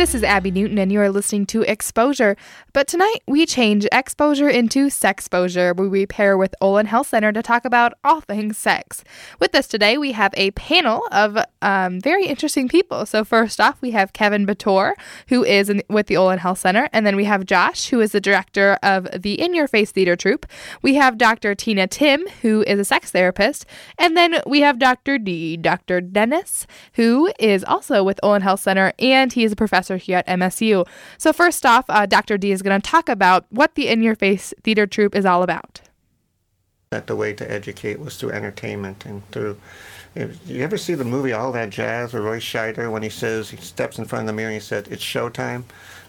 This is Abby Newton, and you are listening to Exposure. But tonight we change exposure into sexposure, where we pair with Olin Health Center to talk about all things sex. With us today, we have a panel of um, very interesting people. So first off, we have Kevin Bator, who is in, with the Olin Health Center, and then we have Josh, who is the director of the In Your Face Theater Troupe. We have Dr. Tina Tim, who is a sex therapist, and then we have Dr. D, Dr. Dennis, who is also with Olin Health Center, and he is a professor here at MSU. So first off, uh, Dr. D is going to talk about what the In Your Face Theater Troupe is all about. That the way to educate was through entertainment and through. You ever see the movie All That Jazz with Roy Scheider when he says he steps in front of the mirror and he said it's showtime?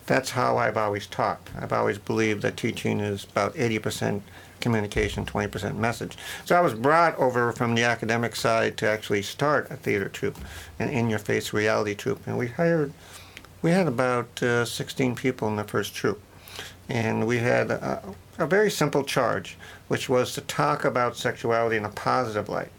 That's how I've always taught. I've always believed that teaching is about 80% communication, 20% message. So I was brought over from the academic side to actually start a theater troupe, an in-your-face reality troupe, and we hired we had about uh, 16 people in the first troop. And we had a, a, very simple charge, which was to talk about sexuality in a positive light.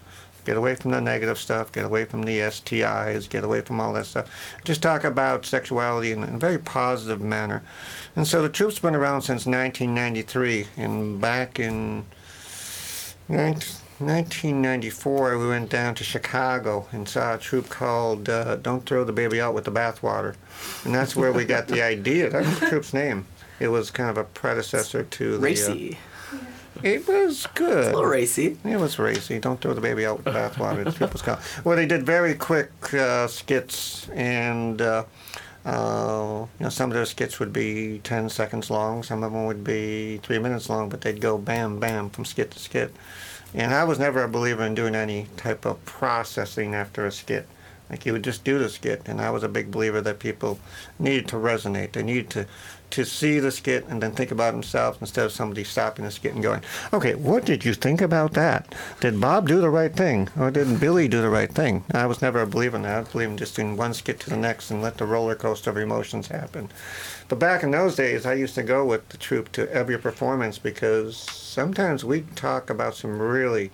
Get away from the negative stuff, get away from the STIs, get away from all that stuff. Just talk about sexuality in, a very positive manner. And so the troop's been around since 1993, and back in 19, 1994, we went down to Chicago and saw a troupe called uh, Don't Throw the Baby Out with the Bathwater. And that's where we got the idea. That's the troup's name. It was kind of a predecessor to the. Racy. Uh, it was good. It's a little racy. It was racy. Don't throw the baby out with the bathwater. the was called. Well, they did very quick uh, skits and. Uh, uh, you know, some of their skits would be 10 seconds long, some of them would be three minutes long, but they'd go bam, bam from skit to skit. And I was never a believer in doing any type of processing after a skit. Like you would just do the skit, and I was a big believer that people needed to resonate. They needed to to see the skit and then think about themselves instead of somebody stopping the skit and going, okay, what did you think about that? Did Bob do the right thing? Or did Billy do the right thing? I was never a believer in that. I believe in just doing one skit to the next and let the roller coaster of emotions happen. But back in those days, I used to go with the troupe to every performance because sometimes we'd talk about some really,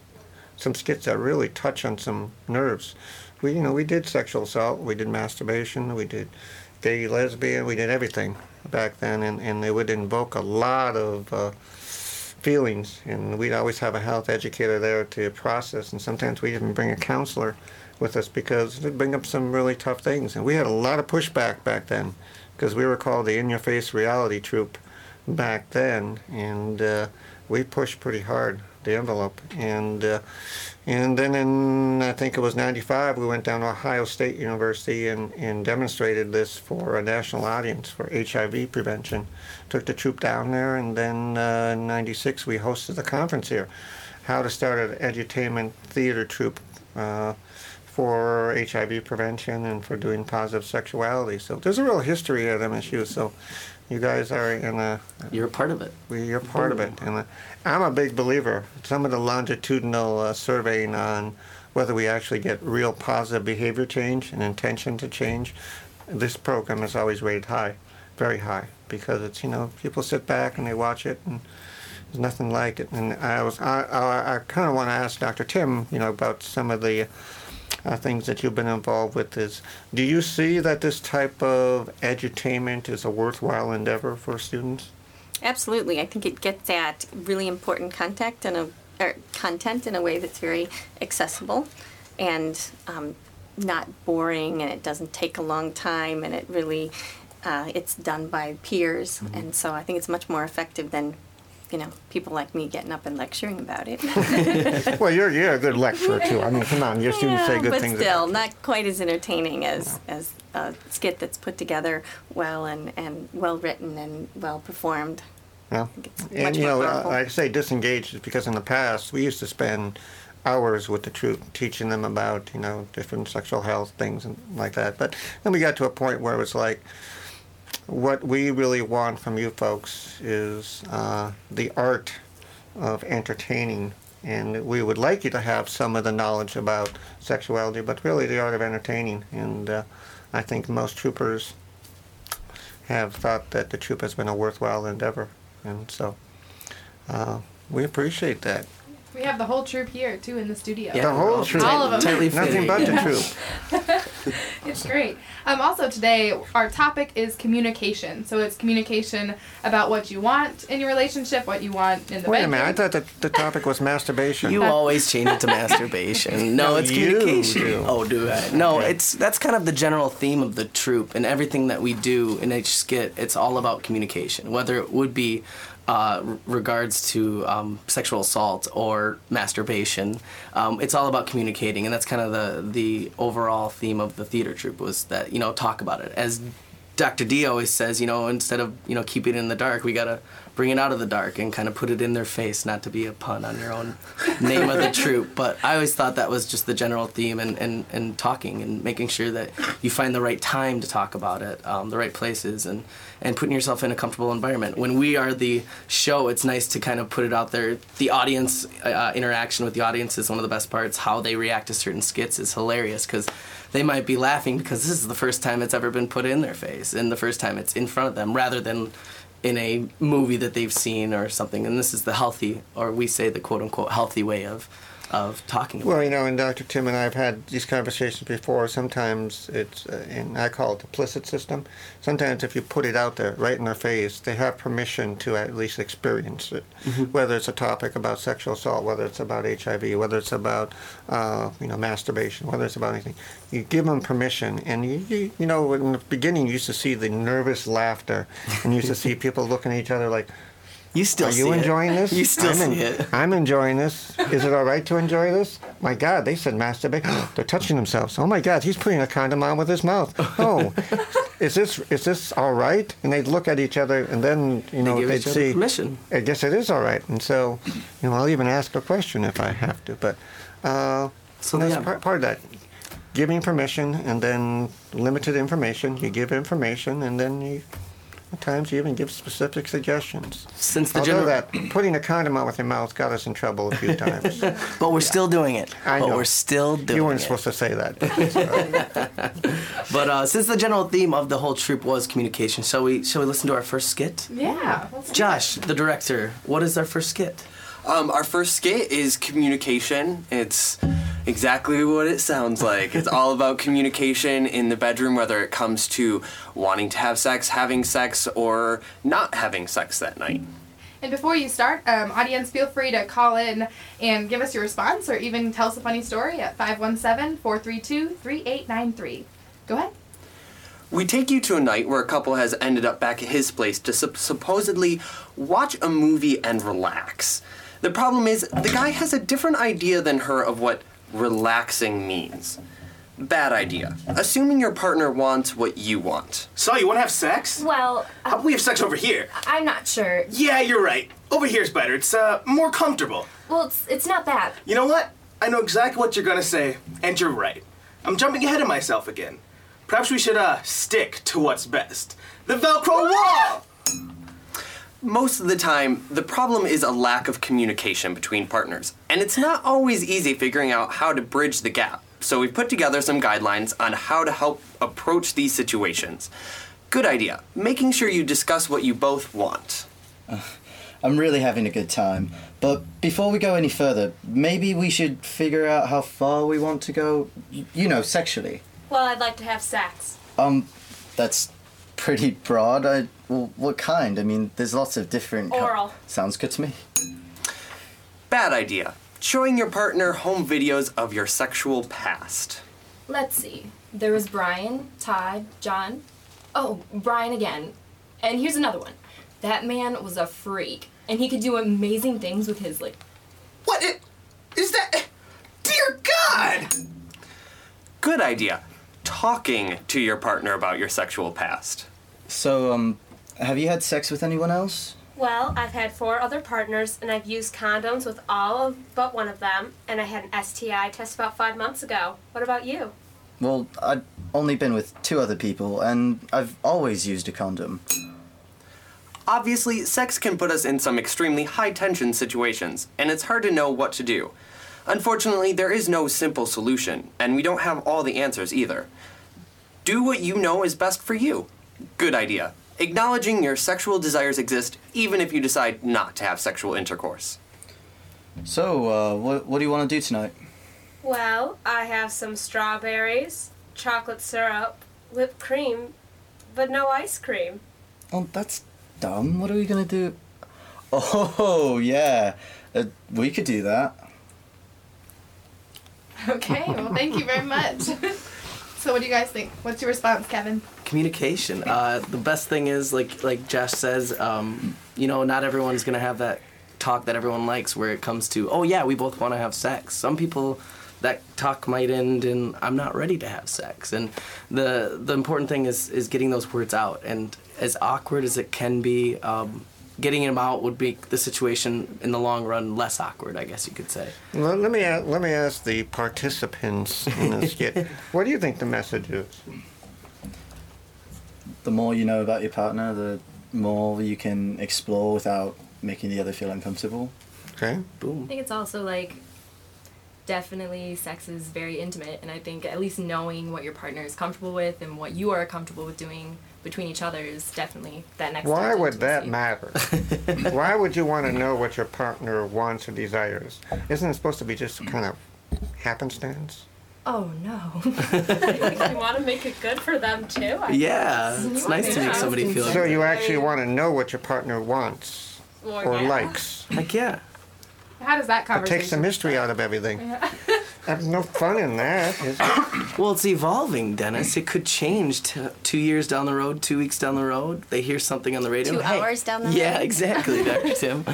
some skits that really touch on some nerves. We, you know, we did sexual assault, we did masturbation, we did gay, lesbian, we did everything back then, and, and it would invoke a lot of uh, feelings. And we'd always have a health educator there to process, and sometimes we'd even bring a counselor with us because it'd bring up some really tough things. And we had a lot of pushback back then because we were called the In Your Face Reality Troupe back then, and uh, we pushed pretty hard the envelope. And uh, and then in I think it was '95, we went down to Ohio State University and, and demonstrated this for a national audience for HIV prevention. Took the troupe down there, and then uh, in '96 we hosted a conference here, how to start an edutainment theater troupe. Uh, for HIV prevention and for doing positive sexuality. So there's a real history at MSU. So you guys are in a. You're a part of it. We, you're part of it, and I'm a big believer. Some of the longitudinal uh, surveying on whether we actually get real positive behavior change and intention to change, this program is always rated high, very high, because it's you know people sit back and they watch it and. There's nothing like it, and I was I I, I kind of want to ask Dr. Tim, you know, about some of the uh, things that you've been involved with is do you see that this type of edutainment is a worthwhile endeavor for students? Absolutely. I think it gets at really important content in a or content in a way that's very accessible and um, not boring, and it doesn't take a long time, and it really uh, it's done by peers, mm-hmm. and so I think it's much more effective than you know, people like me getting up and lecturing about it. well, you're you're a good lecturer too. I mean, come on, your students yeah, say good but things. But still, not quite as entertaining as no. as a skit that's put together well and, and well written and well performed. Yeah, and you know, uh, I say disengaged is because in the past we used to spend hours with the troop teaching them about you know different sexual health things and like that. But then we got to a point where it was like what we really want from you folks is uh, the art of entertaining. And we would like you to have some of the knowledge about sexuality, but really the art of entertaining. And uh, I think most troopers have thought that the troop has been a worthwhile endeavor. And so uh, we appreciate that. We have the whole troop here too in the studio. The whole troop. All of them. Tightly Nothing but the troop. It's great. Um, also today, our topic is communication. So it's communication about what you want in your relationship, what you want in the Wait a minute, I thought that the topic was masturbation. You always change it to masturbation. No, No, it's you communication. do. Oh, do I? No, it's that's kind of the general theme of the troop and everything that we do in each skit. It's all about communication, whether it would be uh, regards to um, sexual assault or masturbation. Um, it's all about communicating, and that's kind of the the overall theme of the theater troupe was that you know talk about it as. Dr. D always says, you know, instead of you know keeping it in the dark, we gotta bring it out of the dark and kind of put it in their face. Not to be a pun on your own name of the troop, but I always thought that was just the general theme and, and, and talking and making sure that you find the right time to talk about it, um, the right places, and and putting yourself in a comfortable environment. When we are the show, it's nice to kind of put it out there. The audience uh, interaction with the audience is one of the best parts. How they react to certain skits is hilarious because they might be laughing because this is the first time it's ever been put in their face and the first time it's in front of them rather than in a movie that they've seen or something and this is the healthy or we say the quote unquote healthy way of of talking about Well, you know, and Dr. Tim and I have had these conversations before. Sometimes it's, uh, and I call it the implicit system. Sometimes if you put it out there right in their face, they have permission to at least experience it. Whether it's a topic about sexual assault, whether it's about HIV, whether it's about, uh, you know, masturbation, whether it's about anything. You give them permission. And, you, you, you know, in the beginning, you used to see the nervous laughter. And you used to see people looking at each other like, you still Are you it. enjoying this? you still I'm see en- it I'm enjoying this. Is it all right to enjoy this? My God, they said masturbate. They're touching themselves. Oh my God, he's putting a condom on with his mouth. Oh, is this is this all right? And they'd look at each other, and then you know each other see. permission. I guess it is all right. And so, you know, I'll even ask a question if I have to. But uh, So that's yeah. part, part of that. Giving permission, and then limited information. You give information, and then you. At times, you even give specific suggestions. since the Although general that putting a condom on with your mouth got us in trouble a few times. but we're still doing it I but know. we're still doing you weren't it supposed to say that. But it's but uh, since the general theme of the whole troop was communication shall we shall we listen to our first skit Yeah. Josh, the director, what is our first skit? Um, our first skit is communication. It's exactly what it sounds like. It's all about communication in the bedroom, whether it comes to wanting to have sex, having sex, or not having sex that night. And before you start, um, audience, feel free to call in and give us your response or even tell us a funny story at 517 432 3893. Go ahead. We take you to a night where a couple has ended up back at his place to sup- supposedly watch a movie and relax. The problem is, the guy has a different idea than her of what relaxing means. Bad idea. Assuming your partner wants what you want. So, you want to have sex? Well, How about we have sex over here? I'm not sure. Yeah, you're right. Over here's better. It's uh, more comfortable. Well, it's, it's not that. You know what? I know exactly what you're gonna say, and you're right. I'm jumping ahead of myself again. Perhaps we should uh stick to what's best. The Velcro wall. Most of the time, the problem is a lack of communication between partners, and it's not always easy figuring out how to bridge the gap. So we've put together some guidelines on how to help approach these situations. Good idea. Making sure you discuss what you both want. I'm really having a good time. But before we go any further, maybe we should figure out how far we want to go, you know, sexually. Well, I'd like to have sex. Um, that's pretty broad. I, well, what kind? I mean, there's lots of different. ki- Oral. Sounds good to me. Bad idea. Showing your partner home videos of your sexual past. Let's see. There was Brian, Todd, John. Oh, Brian again. And here's another one. That man was a freak, and he could do amazing things with his like. What i- that? Dear God! Good idea. Talking to your partner about your sexual past. So, um, have you had sex with anyone else? Well, I've had four other partners, and I've used condoms with all of but one of them, and I had an STI test about five months ago. What about you? Well, I've only been with two other people, and I've always used a condom. Obviously, sex can put us in some extremely high tension situations, and it's hard to know what to do. Unfortunately, there is no simple solution, and we don't have all the answers either. Do what you know is best for you. Good idea. Acknowledging your sexual desires exist even if you decide not to have sexual intercourse. So, uh, what, what do you want to do tonight? Well, I have some strawberries, chocolate syrup, whipped cream, but no ice cream. Oh, that's dumb. What are we gonna do? Oh, yeah. Uh, we could do that. Okay, well, thank you very much. so, what do you guys think? What's your response, Kevin? communication. Uh, the best thing is, like like Josh says, um, you know, not everyone's gonna have that talk that everyone likes where it comes to, oh yeah, we both want to have sex. Some people that talk might end in I'm not ready to have sex. And the the important thing is is getting those words out. And as awkward as it can be, um, getting him out would make the situation in the long run less awkward. I guess you could say. Well, let me a- let me ask the participants in the skit. what do you think the message is? The more you know about your partner, the more you can explore without making the other feel uncomfortable. Okay. Boom. I think it's also like definitely sex is very intimate, and I think at least knowing what your partner is comfortable with and what you are comfortable with doing between each other is definitely that next. Why would that intimacy. matter? Why would you want to know what your partner wants or desires? Isn't it supposed to be just kind of happenstance? Oh no. you want to make it good for them too. I Yeah, guess. it's nice to make somebody feel. So you actually want to know what your partner wants Well, or yeah. likes. Like yeah. How does that It takes the mystery out of everything. There's no fun in that. Is it? Well, it's evolving, Dennis. It could change t- two years down the road, two weeks down the road. They hear something on the radio. Two hey. hours down the road. Yeah, exactly, Dr. Tim.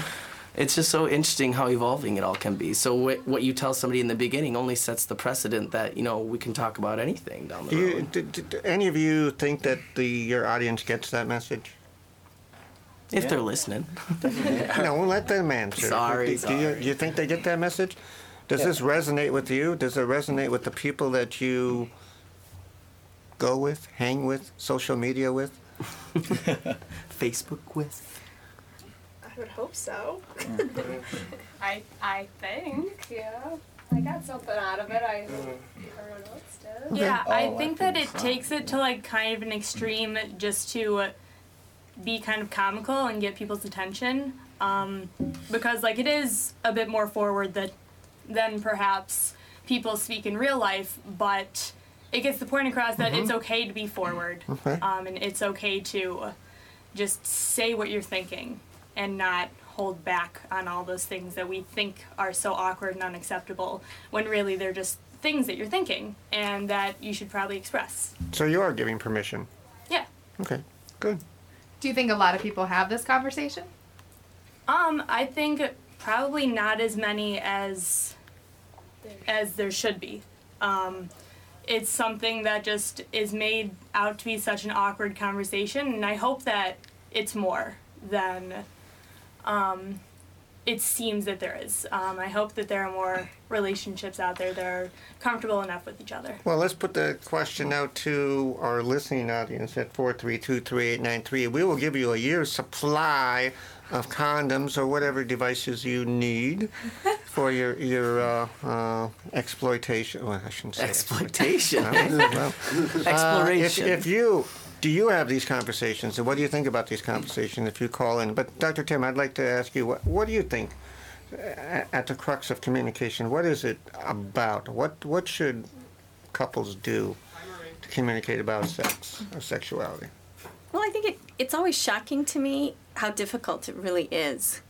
It's just so interesting how evolving it all can be. So what, what you tell somebody in the beginning only sets the precedent that you know we can talk about anything down the Do, road. you, do, do, do any of you think that the your audience gets that message? If they're listening. No, let them answer. Sorry, do, do sorry. you, do you think they get that message? Does this resonate with you? Does it resonate with the people that you go with, hang with, social media with? Facebook with. I would hope so. I I think yeah. I got something out of it. I everyone else did. Yeah, Oh, I I think think that it so. takes it to like kind of an extreme just to be kind of comical and get people's attention. Um, because like it is a bit more forward that than perhaps people speak in real life, but it gets the point across that it's okay to be forward. Okay. Um, and it's okay to just say what you're thinking and not hold back on all those things that we think are so awkward and unacceptable when really they're just things that you're thinking and that you should probably express. So you are giving permission. Yeah. Okay, good. Do you think a lot of people have this conversation? Um, I think probably not as many as as there should be. Um, it's something that just is made out to be such an awkward conversation, and I hope that it's more than um, it seems that there is. Um, I hope that there are more relationships out there that are comfortable enough with each other. Well, let's put the question out to our listening audience at 4323893. We will give you a year's supply of condoms or whatever devices you need for your your uh, uh, exploitation. Well, I shouldn't say Exploitation. well, uh, Exploration. if, if you do you have these conversations, and what do you think about these conversations if you call in? But Dr. Tim, I'd like to ask you, what, what do you think at the crux of communication? What is it about? What what should couples do to communicate about sex or sexuality? Well, I think it, it's always shocking to me how difficult it really is.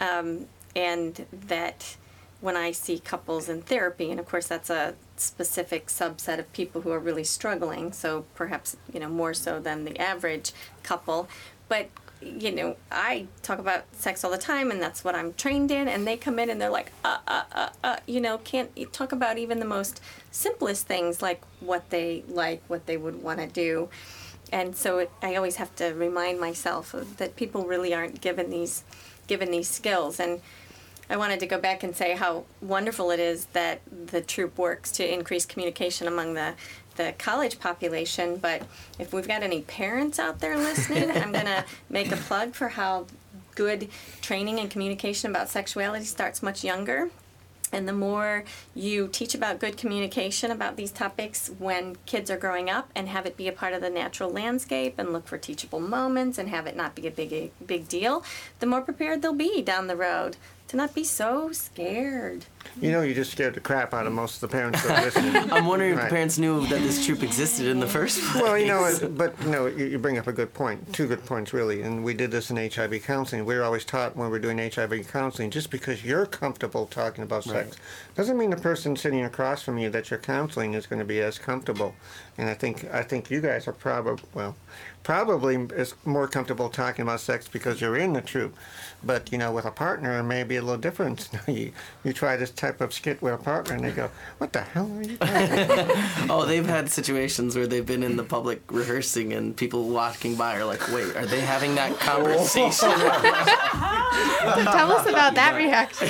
Um, and that when I see couples in therapy, and of course that's a specific subset of people who are really struggling, so perhaps, you know, more so than the average couple. But, you know, I talk about sex all the time, and that's what I'm trained in, and they come in and they're like, uh, uh, uh, uh, you know, can't talk about even the most simplest things like what they like, what they would want to do and so it, I always have to remind myself that people really aren't given these given these skills and I wanted to go back and say how wonderful it is that the troop works to increase communication among the the college population, but if we've got any parents out there listening, I'm going to make a plug for how good training and communication about sexuality starts much younger. And the more you teach about good communication about these topics when kids are growing up and have it be a part of the natural landscape and look for teachable moments and have it not be a big big deal, the more prepared they'll be down the road to not be so scared. You know, you just scared the crap out of most of the parents that are listening. I'm wondering if the parents knew that this troop existed in the first place. Well, you know, it- but you know, you, you bring up a good point. Two good points, really. And we did this in HIV counseling. We were always taught when we're doing HIV counseling, just because you're comfortable talking about sex, doesn't mean the person sitting across from you that you're counseling is going to be as comfortable. And I think I think you guys are probably well, probably is more comfortable talking about sex because you're in the troop. But you know, with a partner, it may be a little different. you you try this type of skit with a partner, and they go, "What the hell are you?" talking oh, they've had situations where they've been in the public rehearsing and people walking by are like, wait, are they having that conversation? Tell us about that reaction.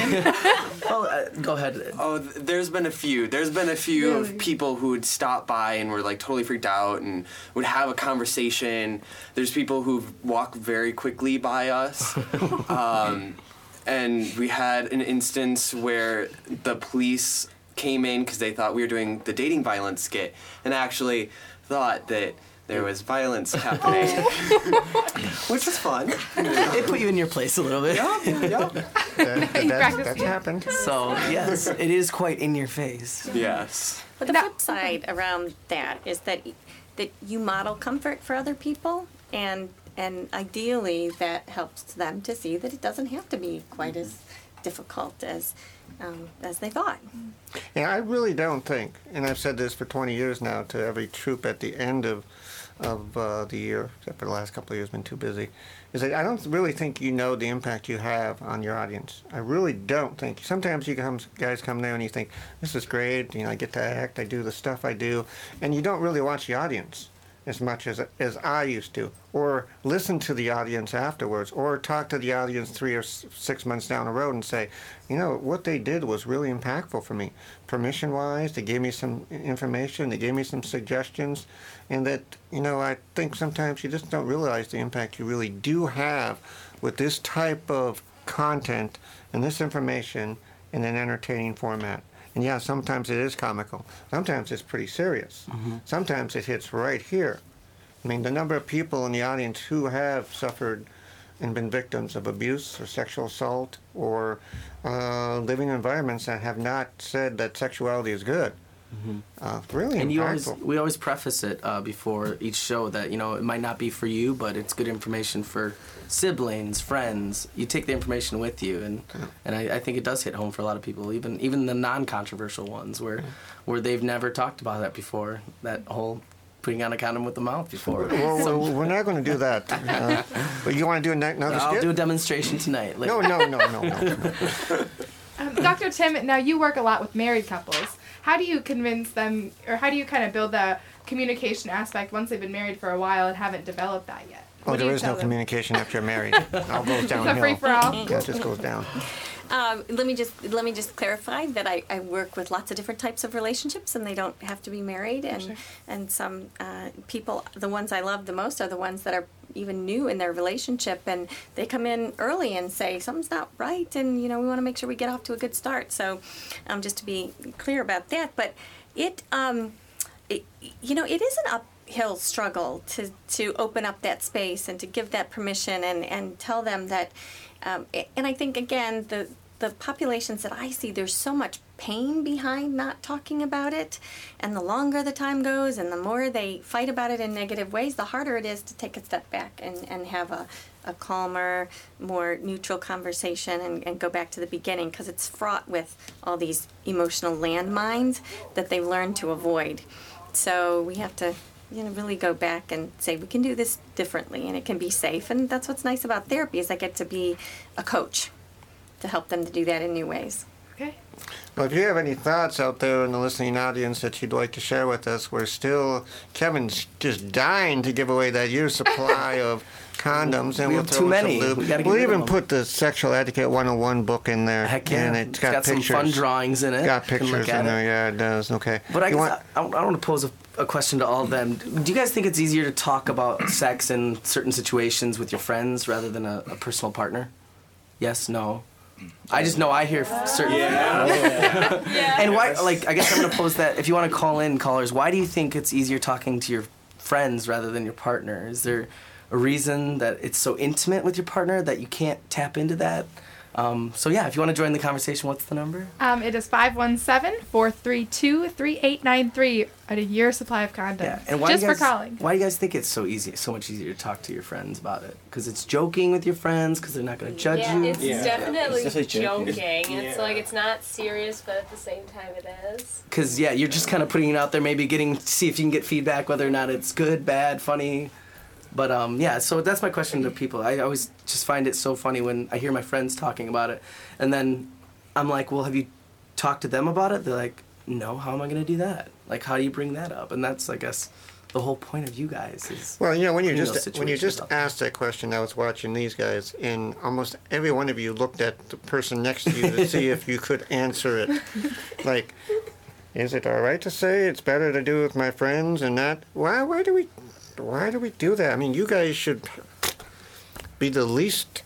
oh, uh, go ahead. Oh, th- there's been a few. There's been a few Really? of people who would stop by and were like totally freaked out and would have a conversation. There's people who walk very quickly by us. Um, and we had an instance where the police came in because they thought we were doing the dating violence skit and actually thought that there was violence happening. Which was fun. it put you in your place a little bit. Yep, yep. That- You that's, that's happened. So, yes, it is quite in your face. Yes. But the flip side around that is that that you model comfort for other people, and and ideally that helps them to see that it doesn't have to be quite as difficult as um, as they thought. Yeah, I really don't think, and I've said this for 20 years now to every troop at the end of of uh, the year, except for the last couple of years, been too busy. Is that I don't really think you know the impact you have on your audience. I really don't think. Sometimes you come, guys come there and you think this is great. You know, I get to act, I do the stuff I do, and you don't really watch the audience as much as as I used to, or listen to the audience afterwards, or talk to the audience three or s- six months down the road and say, you know, what they did was really impactful for me, permission-wise. They gave me some information, they gave me some suggestions, and that you know, I think sometimes you just don't realize the impact you really do have with this type of content and this information in an entertaining format. And yeah, sometimes it is comical. Sometimes it's pretty serious. Sometimes it hits right here. I mean, the number of people in the audience who have suffered and been victims of abuse or sexual assault or uh, living environments that have not said that sexuality is good. Uh, really And you always, we always preface it uh, before each show that you know it might not be for you, but it's good information for siblings, friends. You take the information with you, and and I, I think it does hit home for a lot of people, even even the non-controversial ones where where they've never talked about that before. That whole putting on a condom with the mouth before. Well, So- well, we're not going to do that. Uh, but you want to do another show? I'll skit? do a demonstration tonight. No, no, no, no, no. Um, Dr. Tim, now you work a lot with married couples. How do you convince them, or how do you kind of build the communication aspect once they've been married for a while and haven't developed that yet? Oh, What there is no them? communication after you're married. It all goes downhill. It's a downhill. free-for-all? Yeah, it just goes down. Um, let me just let me just clarify that I, I work with lots of different types of relationships, and they don't have to be married. And and some uh, people, the ones I love the most, are the ones that are even new in their relationship, and they come in early and say something's not right, and you know we want to make sure we get off to a good start. So, um, just to be clear about that, but it, um, it you know it is an uphill struggle to to open up that space and to give that permission and and tell them that um, and I think again the the populations that I see there's so much pain behind not talking about it. And the longer the time goes and the more they fight about it in negative ways the harder it is to take a step back and, and have a, a calmer more neutral conversation and, and go back to the beginning. Because it's fraught with all these emotional landmines that they've learned to avoid. So we have to you know really go back and say we can do this differently and it can be safe and that's what's nice about therapy is i get to be a coach to help them to do that in new ways Okay. Well, if you have any thoughts out there in the listening audience that you'd like to share with us, we're still Kevin's just dying to give away that year's supply of condoms, and We we'll have throw too in some many. lube. We gotta get we'll even put the Sexual Etiquette 101 book in there. Heck yeah. And it's It's got, got some pictures. fun drawings in it. Got You can look pictures at in it. there. Yeah, it does. Okay. But I, guess want- I, I don't want to pose a, a question to all of them. Do you guys think it's easier to talk about sex in certain situations with your friends rather than a, a personal partner? Yes, no. I just know I hear certain. Yeah. and why? Like, I guess I'm gonna pose that. If you want to call in, callers, why do you think it's easier talking to your friends rather than your partner? Is there a reason that it's so intimate with your partner that you can't tap into that? Um, so yeah, if you want to join the conversation, what's the number? Um, it is 517-432-3893 at a year supply of condoms. Yeah. And why Just do you for guys, calling. Why do you guys think it's so easy, so much easier to talk to your friends about it? Because it's joking with your friends, because they're not going to judge yeah, you. it's definitely It's definitely joking. joking. It's like it's not serious, but at the same time it is. Because yeah, you're just kind of putting it out there, maybe getting see if you can get feedback, whether or not it's good, bad, funny. But um, yeah, so that's my question to people. I always just find it so funny when I hear my friends talking about it, and then I'm like, well, have you talked to them about it? They're like, no. How am I going to do that? Like, how do you bring that up? And that's, I guess, the whole point of you guys is. Well, you know, when you just when you just asked that question, I was watching these guys, and almost every one of you looked at the person next to you to see if you could answer it. Like, is it all right to say it's better to do with my friends and not? Why? Why do we? Why do we do that? I mean, you guys should be the least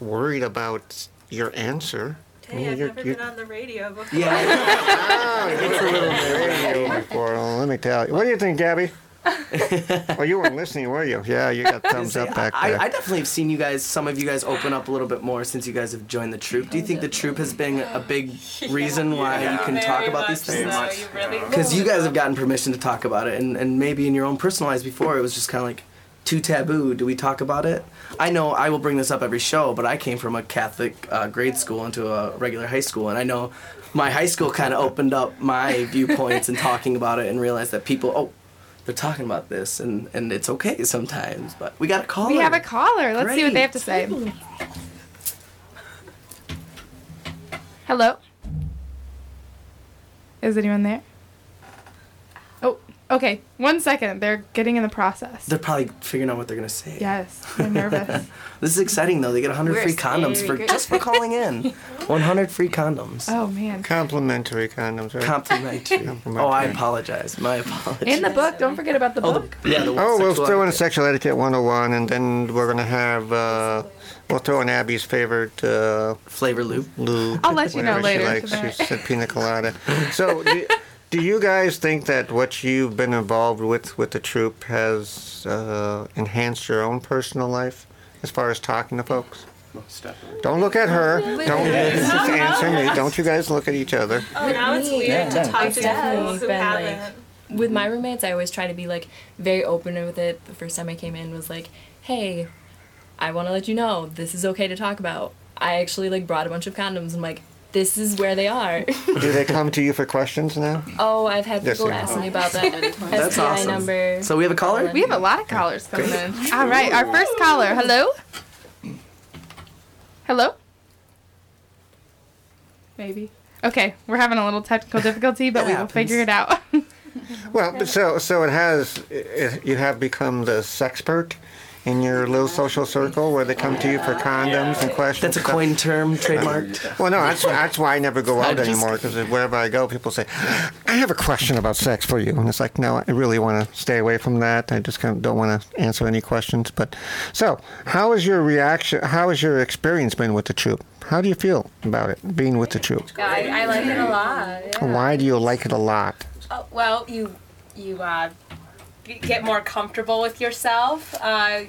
worried about your answer. I mean, Hey, I've you're- never you're- been on the radio before. Ah, you did a little radio before. Well, let me tell you. What do you think, Gabby? Well, you weren't listening, were you? Yeah, you got thumbs up back I, there. I definitely have seen you guys, some of you guys open up a little bit more since you guys have joined the troop. Do you think the troop has been a big reason why you can talk about these things? Because you guys have gotten permission to talk about it, and, and maybe in your own personal lives before, it was just kind of like too taboo. Do we talk about it? I know I will bring this up every show, but I came from a Catholic uh, grade school into a regular high school, and I know my high school kind of opened up my viewpoints and talking about it and realized that people, oh, they're talking about this, and, and it's okay sometimes, but we got a caller. We have a caller. Let's see what they have to say. Hello? Is anyone there? Oh, okay. One second. They're getting in the process. They're probably figuring out what they're gonna say. Yes, I'm nervous. This is exciting though. They get 100 We're free condoms for good. just for calling in. 100 free condoms. Oh man. Complimentary condoms, right? Complimentary. Oh, I apologize. My apologies. In the book, don't forget about the book. Yeah. The Oh, we'll sexual throw in a sexual etiquette 101, and then we're gonna have uh, we'll throw in Abby's favorite uh, flavor lube. Lube. I'll let you know whatever later She likes. She said pina colada. So. Do, do you guys think that what you've been involved with with the troop has uh, enhanced your own personal life as far as talking to folks? Don't look at her. Don't just answer me. Don't you guys look at each other. Oh, now it's weird Yeah, to talk I've to people who haven't. like- With my roommates, I always try to be like very open with it. The first time I came in was like, "Hey, I want to let you know this is okay to talk about." I actually like brought a bunch of condoms. I'm like, "This is where they are." Do they come to you for questions now? oh, I've had Yes, people they ask are. me about that That's STI awesome. number. So we have a caller? We have a lot of callers coming in. All right, our first caller. Hello? Hello? Maybe. Okay, we're having a little technical difficulty, but we will figure it out. Well, but so so it has. It, you have become the sexpert in your little social circle where they come to you for condoms and questions. That's a coin term, trademarked. Well, no, that's that's why I never go out just anymore because wherever I go, people say, "I have a question about sex for you," and it's like, no, I really want to stay away from that. I just kind of don't want to answer any questions. But so, how is your reaction? How has your experience been with the troop? How do you feel about it being with the troop? I, I like it a lot. Yeah. Why do you like it a lot? Oh, well, you you uh, g- get more comfortable with yourself, uh,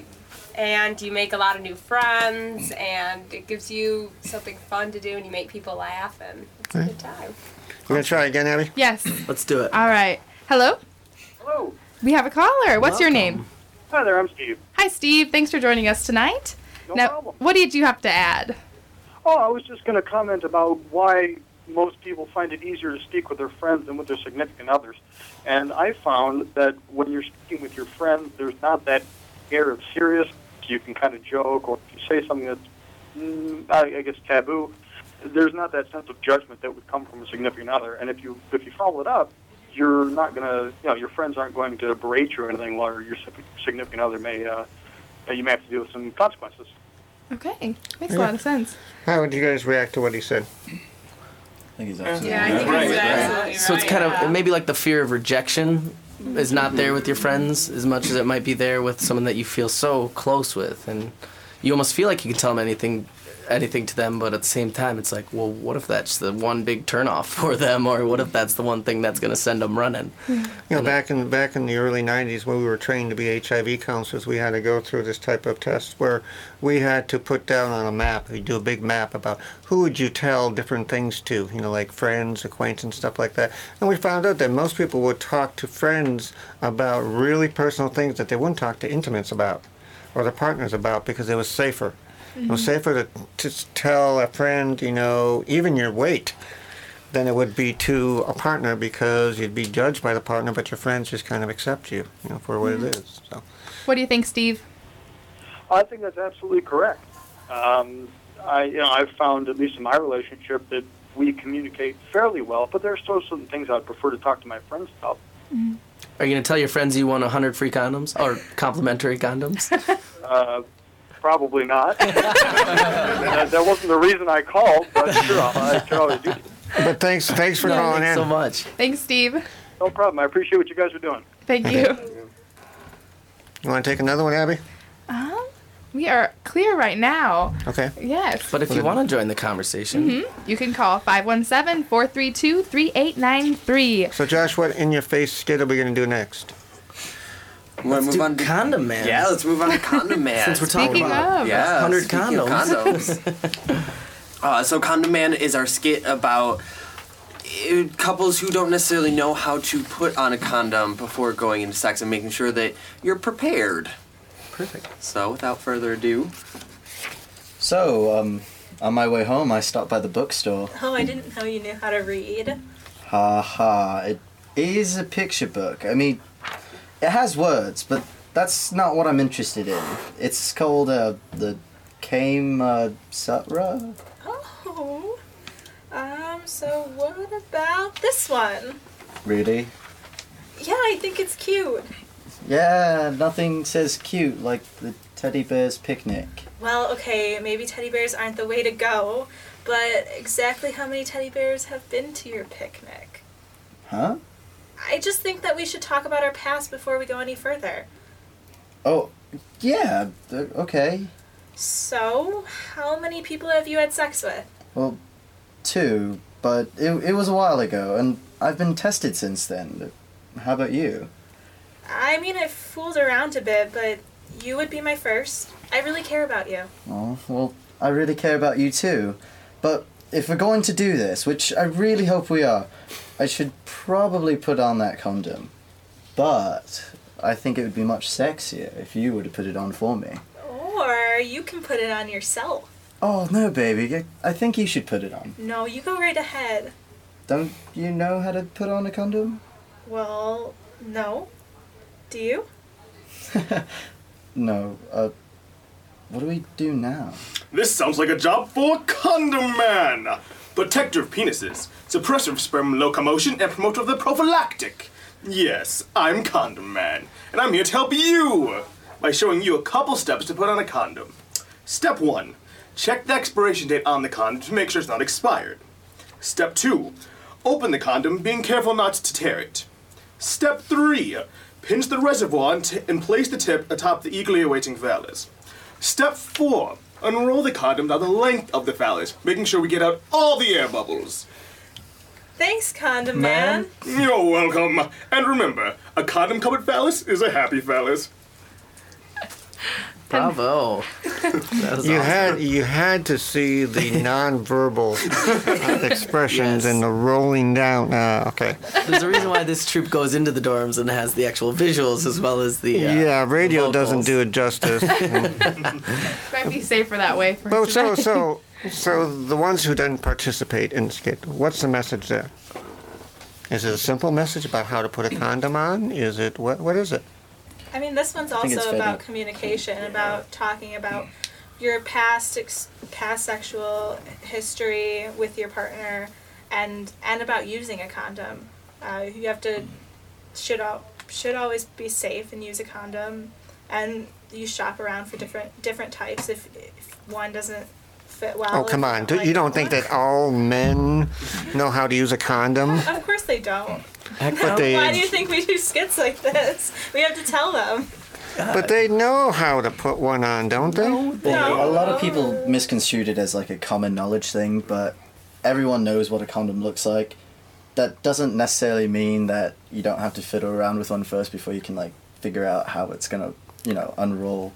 and you make a lot of new friends, and it gives you something fun to do, and you make people laugh, and it's a good time. You gonna try again, Abby? yes. Let's do it. All right. Hello? Hello. We have a caller. What's your name? Hi there, I'm Steve. Hi, Steve. Thanks for joining us tonight. No now, problem. what did you have to add? Oh, I was just going to comment about why most people find it easier to speak with their friends than with their significant others. And I found that when you're speaking with your friends, there's not that air of serious. You can kind of joke, or if you say something that's, mm, I, I guess, taboo, there's not that sense of judgment that would come from a significant other. And if you if you follow it up, you're not going to, you know, your friends aren't going to berate you or anything, while your significant other may, uh, you may have to deal with some consequences. Okay, makes a lot of sense. How would you guys react to what he said? I think he's absolutely Yeah, I think Right, he's right. absolutely So it's kind of maybe like the fear of rejection is not there mm-hmm. with your friends as much as it might be there with someone that you feel so close with, and you almost feel like you can tell them anything, anything to them, but at the same time, it's like, well, what if that's the one big turnoff for them, or what if that's the one thing that's going to send them running? Hmm. You know, back in back in the early '90s, when we were trained to be HIV counselors, we had to go through this type of test where we had to put down on a map. We do a big map about who would you tell different things to. You know, like friends, acquaintances, stuff like that. And we found out that most people would talk to friends about really personal things that they wouldn't talk to intimates about or their partners about because it was safer. It was safer to, to tell a friend, you know, even your weight than it would be to a partner because you'd be judged by the partner, but your friends just kind of accept you, you know, for what Mhm. it is. So. What do you think, Steve? I think that's absolutely correct. Um, I, you know, I've found, at least in my relationship, that we communicate fairly well, but there are still some things I'd prefer to talk to my friends about. Are you going to tell your friends you won 100 free condoms or complimentary condoms? Uh, probably not. that, that wasn't the reason I called, but sure, I'll, I sure always do. But thanks, thanks for No, calling thanks in. so much. Thanks, Steve. No problem. I appreciate what you guys are doing. Thank you. You want to take another one, Abby? Um, we are clear right now. Okay. Yes. But if you want to join the conversation, hmm You can call 517 432 3893. So, Josh, what in your face skit are we going to do next? Let's move on to Condom Man. Yeah, let's move on to Condom Man. Since we're talking Speaking about of. yeah, 100 speaking of condoms. condoms. uh, so Condom Man is our skit about uh, couples who don't necessarily know how to put on a condom before going into sex and making sure that you're prepared. Perfect. So, without further ado, So, um, on my way home, I stopped by the bookstore. Oh, I didn't know you knew how to read. Ha ha. It is a picture book. I mean, it has words, but that's not what I'm interested in. It's called uh, the Kama Sutra. Oh. Um, so what about this one? Really? Yeah, I think it's cute. Yeah, nothing says cute like the teddy bear's picnic. Well, okay, maybe teddy bears aren't the way to go, but exactly how many teddy bears have been to your picnic? Huh? I just think that we should talk about our past before we go any further. Oh, yeah, okay. So, how many people have you had sex with? Well, two, but it, it was a while ago, and I've been tested since then. How about you? I mean, I've fooled around a bit, but you would be my first. I really care about you. Oh, well, I really care about you too. But if we're going to do this, which I really hope we are, I should probably put on that condom. But I think it would be much sexier if you were to put it on for me. Or you can put it on yourself. Oh, no, baby. I- I think you should put it on. No, you go right ahead. Don't you know how to put on a condom? Well, no. Do you? No, uh, what do we do now? This sounds like a job for Condom Man! Protector of penises, suppressor of sperm locomotion, and promoter of the prophylactic. Yes, I'm Condom Man, and I'm here to help you by showing you a couple steps to put on a condom. Step 1 Check the expiration date on the condom to make sure it's not expired. Step 2 Open the condom, being careful not to tear it. Step 3 Pinch the reservoir and, t- and place the tip atop the eagerly awaiting phallus. Step 4 Unroll the condom down the length of the phallus, making sure we get out all the air bubbles. Thanks, Condom Man. You're welcome. And remember, a condom covered phallus is a happy phallus. Bravo. You awesome. had you had to see the nonverbal uh, expressions and the rolling down. Uh, okay. There's a reason why this troop goes into the dorms and has the actual visuals as well as the. Uh, yeah, radio vocals. doesn't do it justice. Might be safer that way. For Well, so so so the ones who didn't participate in skit, what's the message there? Is it a simple message about how to put a condom on? Is it what? What is it? I mean, this one's also about fitting. communication, about talking about your past ex- past sexual history with your partner, and and about using a condom. Uh, you have to should al- should always be safe and use a condom, and you shop around for different different types if, if one doesn't fit well. Oh, come on. don't like you don't think that all men know how to use a condom? Of course they don't. But they, Why do you think we do skits like this? We have to tell them. but they know how to put one on, don't they? Well, a lot of people misconstrued it as like a common knowledge thing, but everyone knows what a condom looks like. That doesn't necessarily mean that you don't have to fiddle around with one first before you can like figure out how it's gonna, you know, unroll.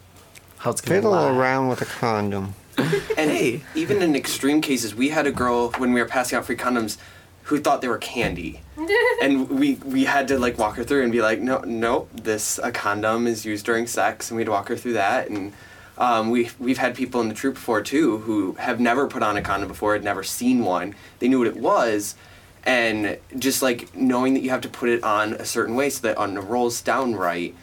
How it's gonna Fiddle around with a condom. And hey, even in extreme cases, we had a girl when we were passing out free condoms who thought they were candy. and we we had to like walk her through and be like, no, no, this a condom is used during sex, and we'd walk her through that. And um, we we've had people in the troupe before too who have never put on a condom before, had never seen one. They knew what it was, and just like knowing that you have to put it on a certain way so that it rolls down right.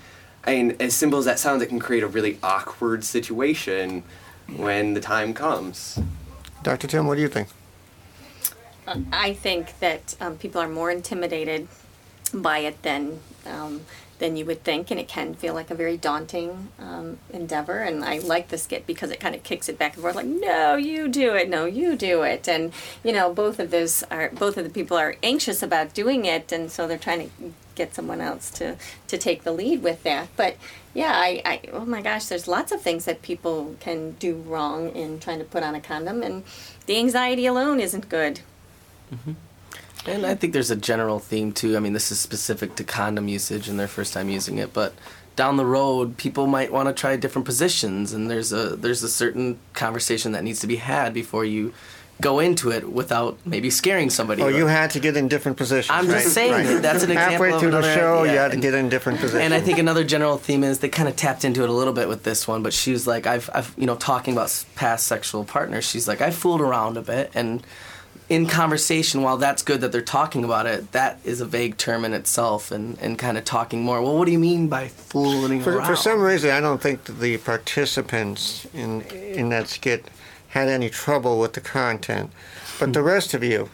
And as simple as that sounds, it can create a really awkward situation when the time comes. Dr. Tim, what do you think? I think that um, people are more intimidated by it than um, than you would think, and it can feel like a very daunting um, endeavor. And I like the skit because it kind of kicks it back and forth, like, "No, you do it. No, you do it." And you know, both of those are both of the people are anxious about doing it, and so they're trying to get someone else to to take the lead with that. But yeah, I, I oh my gosh, there's lots of things that people can do wrong in trying to put on a condom, and the anxiety alone isn't good. And I think there's a general theme too. I mean, this is specific to condom usage and their first time using it, but down the road, people might want to try different positions, and there's a there's a certain conversation that needs to be had before you go into it without maybe scaring somebody. Oh, you had to get in different positions. I'm just saying right. that that's an example Halfway through the another- show, you had to and- get in different positions. And I think another general theme is they kind of tapped into it a little bit with this one, but she was like, I've, I've, you know, talking about past sexual partners, she's like, I fooled around a bit. And in conversation, while that's good that they're talking about it, that is a vague term in itself and, and kind of talking more. Well, what do you mean by fooling For, around? for some reason, I don't think the participants in in that skit had any trouble with the content. But the rest of you,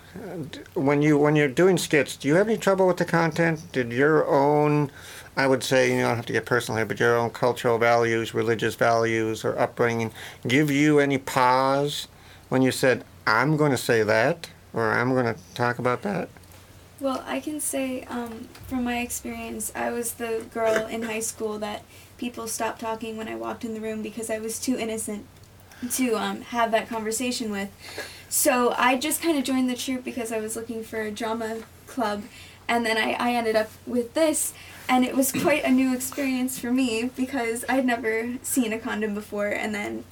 when you when you're doing skits, do you have any trouble with the content? Did your own, I would say, you don't have to get personal here, but your own cultural values, religious values, or upbringing, give you any pause when you said, "I'm going to say that" or "I'm going to talk about that"? Well, I can say um, from my experience, I was the girl in high school that people stopped talking when I walked in the room because I was too innocent to um, have that conversation with. So I just kind of joined the troupe because I was looking for a drama club, and then I, I ended up with this, and it was quite a new experience for me because I'd never seen a condom before, and then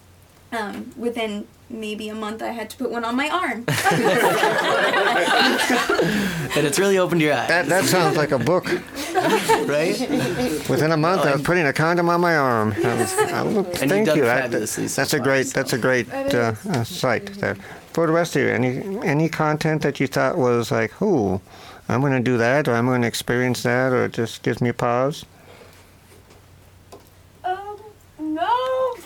um, within maybe a month I had to put one on my arm. and it's really opened your eyes. That, that sounds like a book. right? Within a month, I was putting a condom on my arm. I was- I was- you've thank done you. That- fabulously so that's a far, great. That's a great uh, uh, site there. For the rest of you, any any content that you thought was like, "Ooh, I'm going to do that," or "I'm going to experience that," or it just gives me pause.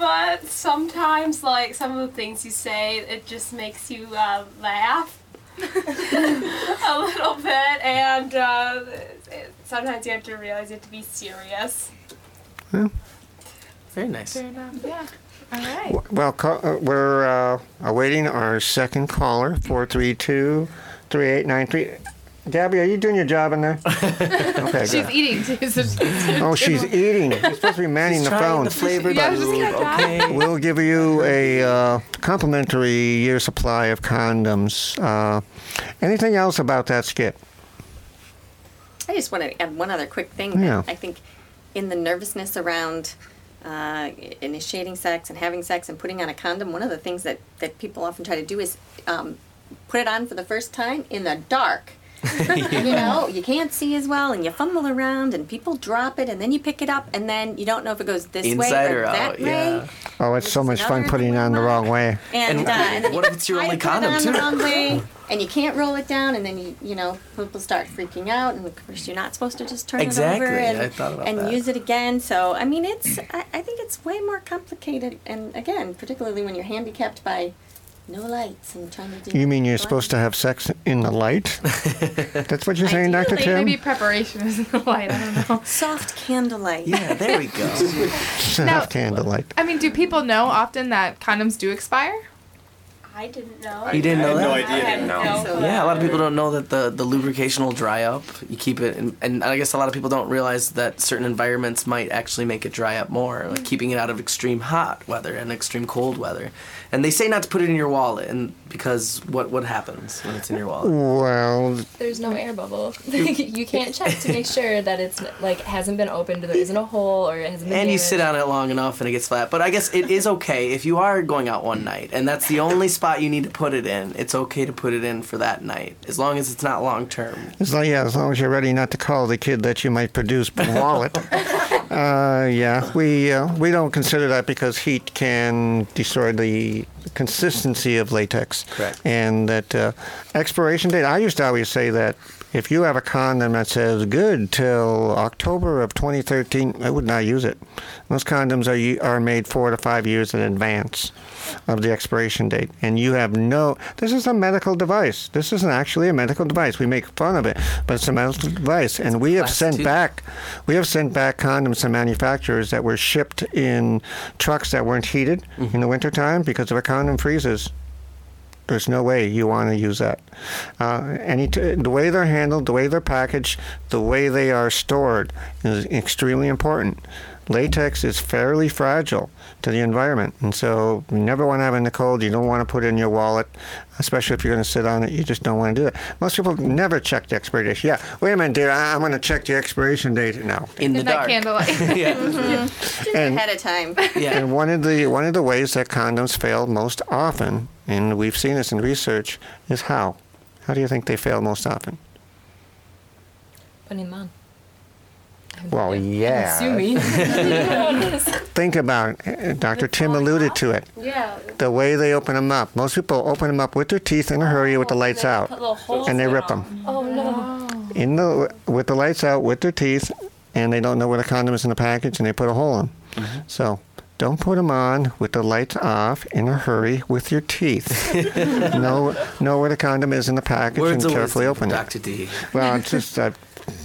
but sometimes, like some of the things you say, it just makes you uh, laugh a little bit, and uh, it, sometimes you have to realize you have to be serious. Very nice. Fair enough. Yeah. All right. Well, uh, we're uh, awaiting our second caller, 432 3893. Gabby, are you doing your job in there? Okay, She's good. eating too. So she's Oh, she's eating. You're supposed to be manning She's the trying phone. the flavored Yeah, I was just food, gonna okay. We'll give you a uh, complimentary year supply of condoms. Uh, anything else about that skit? I just want to add one other quick thing. that Yeah. I think in the nervousness around uh, initiating sex and having sex and putting on a condom, one of the things that, that people often try to do is um, put it on for the first time in the dark. you know, you can't see as well, and you fumble around, and people drop it, and then you pick it up, and then you don't know if it goes this way or, or that out, way. yeah. Oh, it's so much fun putting it on the wrong way. And, And uh, and what if it's your only to put it condom, too? the wrong way, and you can't roll it down, and then you you know people start freaking out, and of course you're not supposed to just turn Exactly, it over and, I thought about and that. use it again. So I mean, it's I, I think it's way more complicated, and again, particularly when you're handicapped by no lights and trying to do. You mean you're supposed to have sex in the light? That's what you're saying, Dr. Maybe, Tim? maybe preparation is in the light. I don't know. Soft candlelight. Yeah, there we go. Have candlelight. I mean, do people know often that condoms do expire? I didn't know. You didn't know that? I had no Yeah, a lot of people don't know that the, the lubrication will dry up. You keep it, in, and I guess a lot of people don't realize that certain environments might actually make it dry up more, like mm-hmm. keeping it out of extreme hot weather and extreme cold weather. And they say not to put it in your wallet, and because what what happens when it's in your wallet? Well, There's no air bubble. you can't check to make sure that it's like hasn't been opened, or there isn't a hole, or it hasn't been. And you damaged. sit on it long enough and it gets flat. But I guess it is okay if you are going out one night and that's the only spot you need to put it in. It's okay to put it in for that night as long as it's not long term. As long, yeah, as long as you're ready not to call the kid that you might produce wallet. uh, yeah, we uh, we don't consider that because heat can destroy the consistency of latex. Correct. And that uh, expiration date. I used to always say that if you have a condom that says good till October of 2013, I would not use it. Most condoms are are made four to five years in advance of the expiration date, and you have no. This is a medical device. This isn't actually a medical device. We make fun of it, but it's a medical device, and we have sent back. We have sent back condoms to manufacturers that were shipped in trucks that weren't heated mm-hmm. in the wintertime because if a condom freezes, there's no way you want to use that. Uh, any t- the way they're handled, the way they're packaged, the way they are stored is extremely important. Latex is fairly fragile to the environment, and so you never want to have it in the cold. You don't want to put it in your wallet, especially if you're going to sit on it. You just don't want to do that. Most people never check the expiration date. Yeah, wait a minute, dear. I- I'm going to check the expiration date now. In In that candlelight. yeah. Just And- ahead of time. Yeah. And one of the one of the ways that condoms fail most often, and we've seen this in research, is how. How do you think they fail most often? Putting them on. Well, yeah. Assuming. Think about it. Uh, Dr. Tim alluded to it. Yeah. The way they open them up. Most people open them up with their teeth in a hurry with the lights out, Put little holes and they rip them. them oh no. in the with the lights out with their teeth, and they don't know where the condom is in the package, and they put a hole in. So. Don't put them on with the lights off in a hurry with your teeth. know, know where the condom is in the package Words and carefully wisdom, open it. Dr. D. Well, it's just I've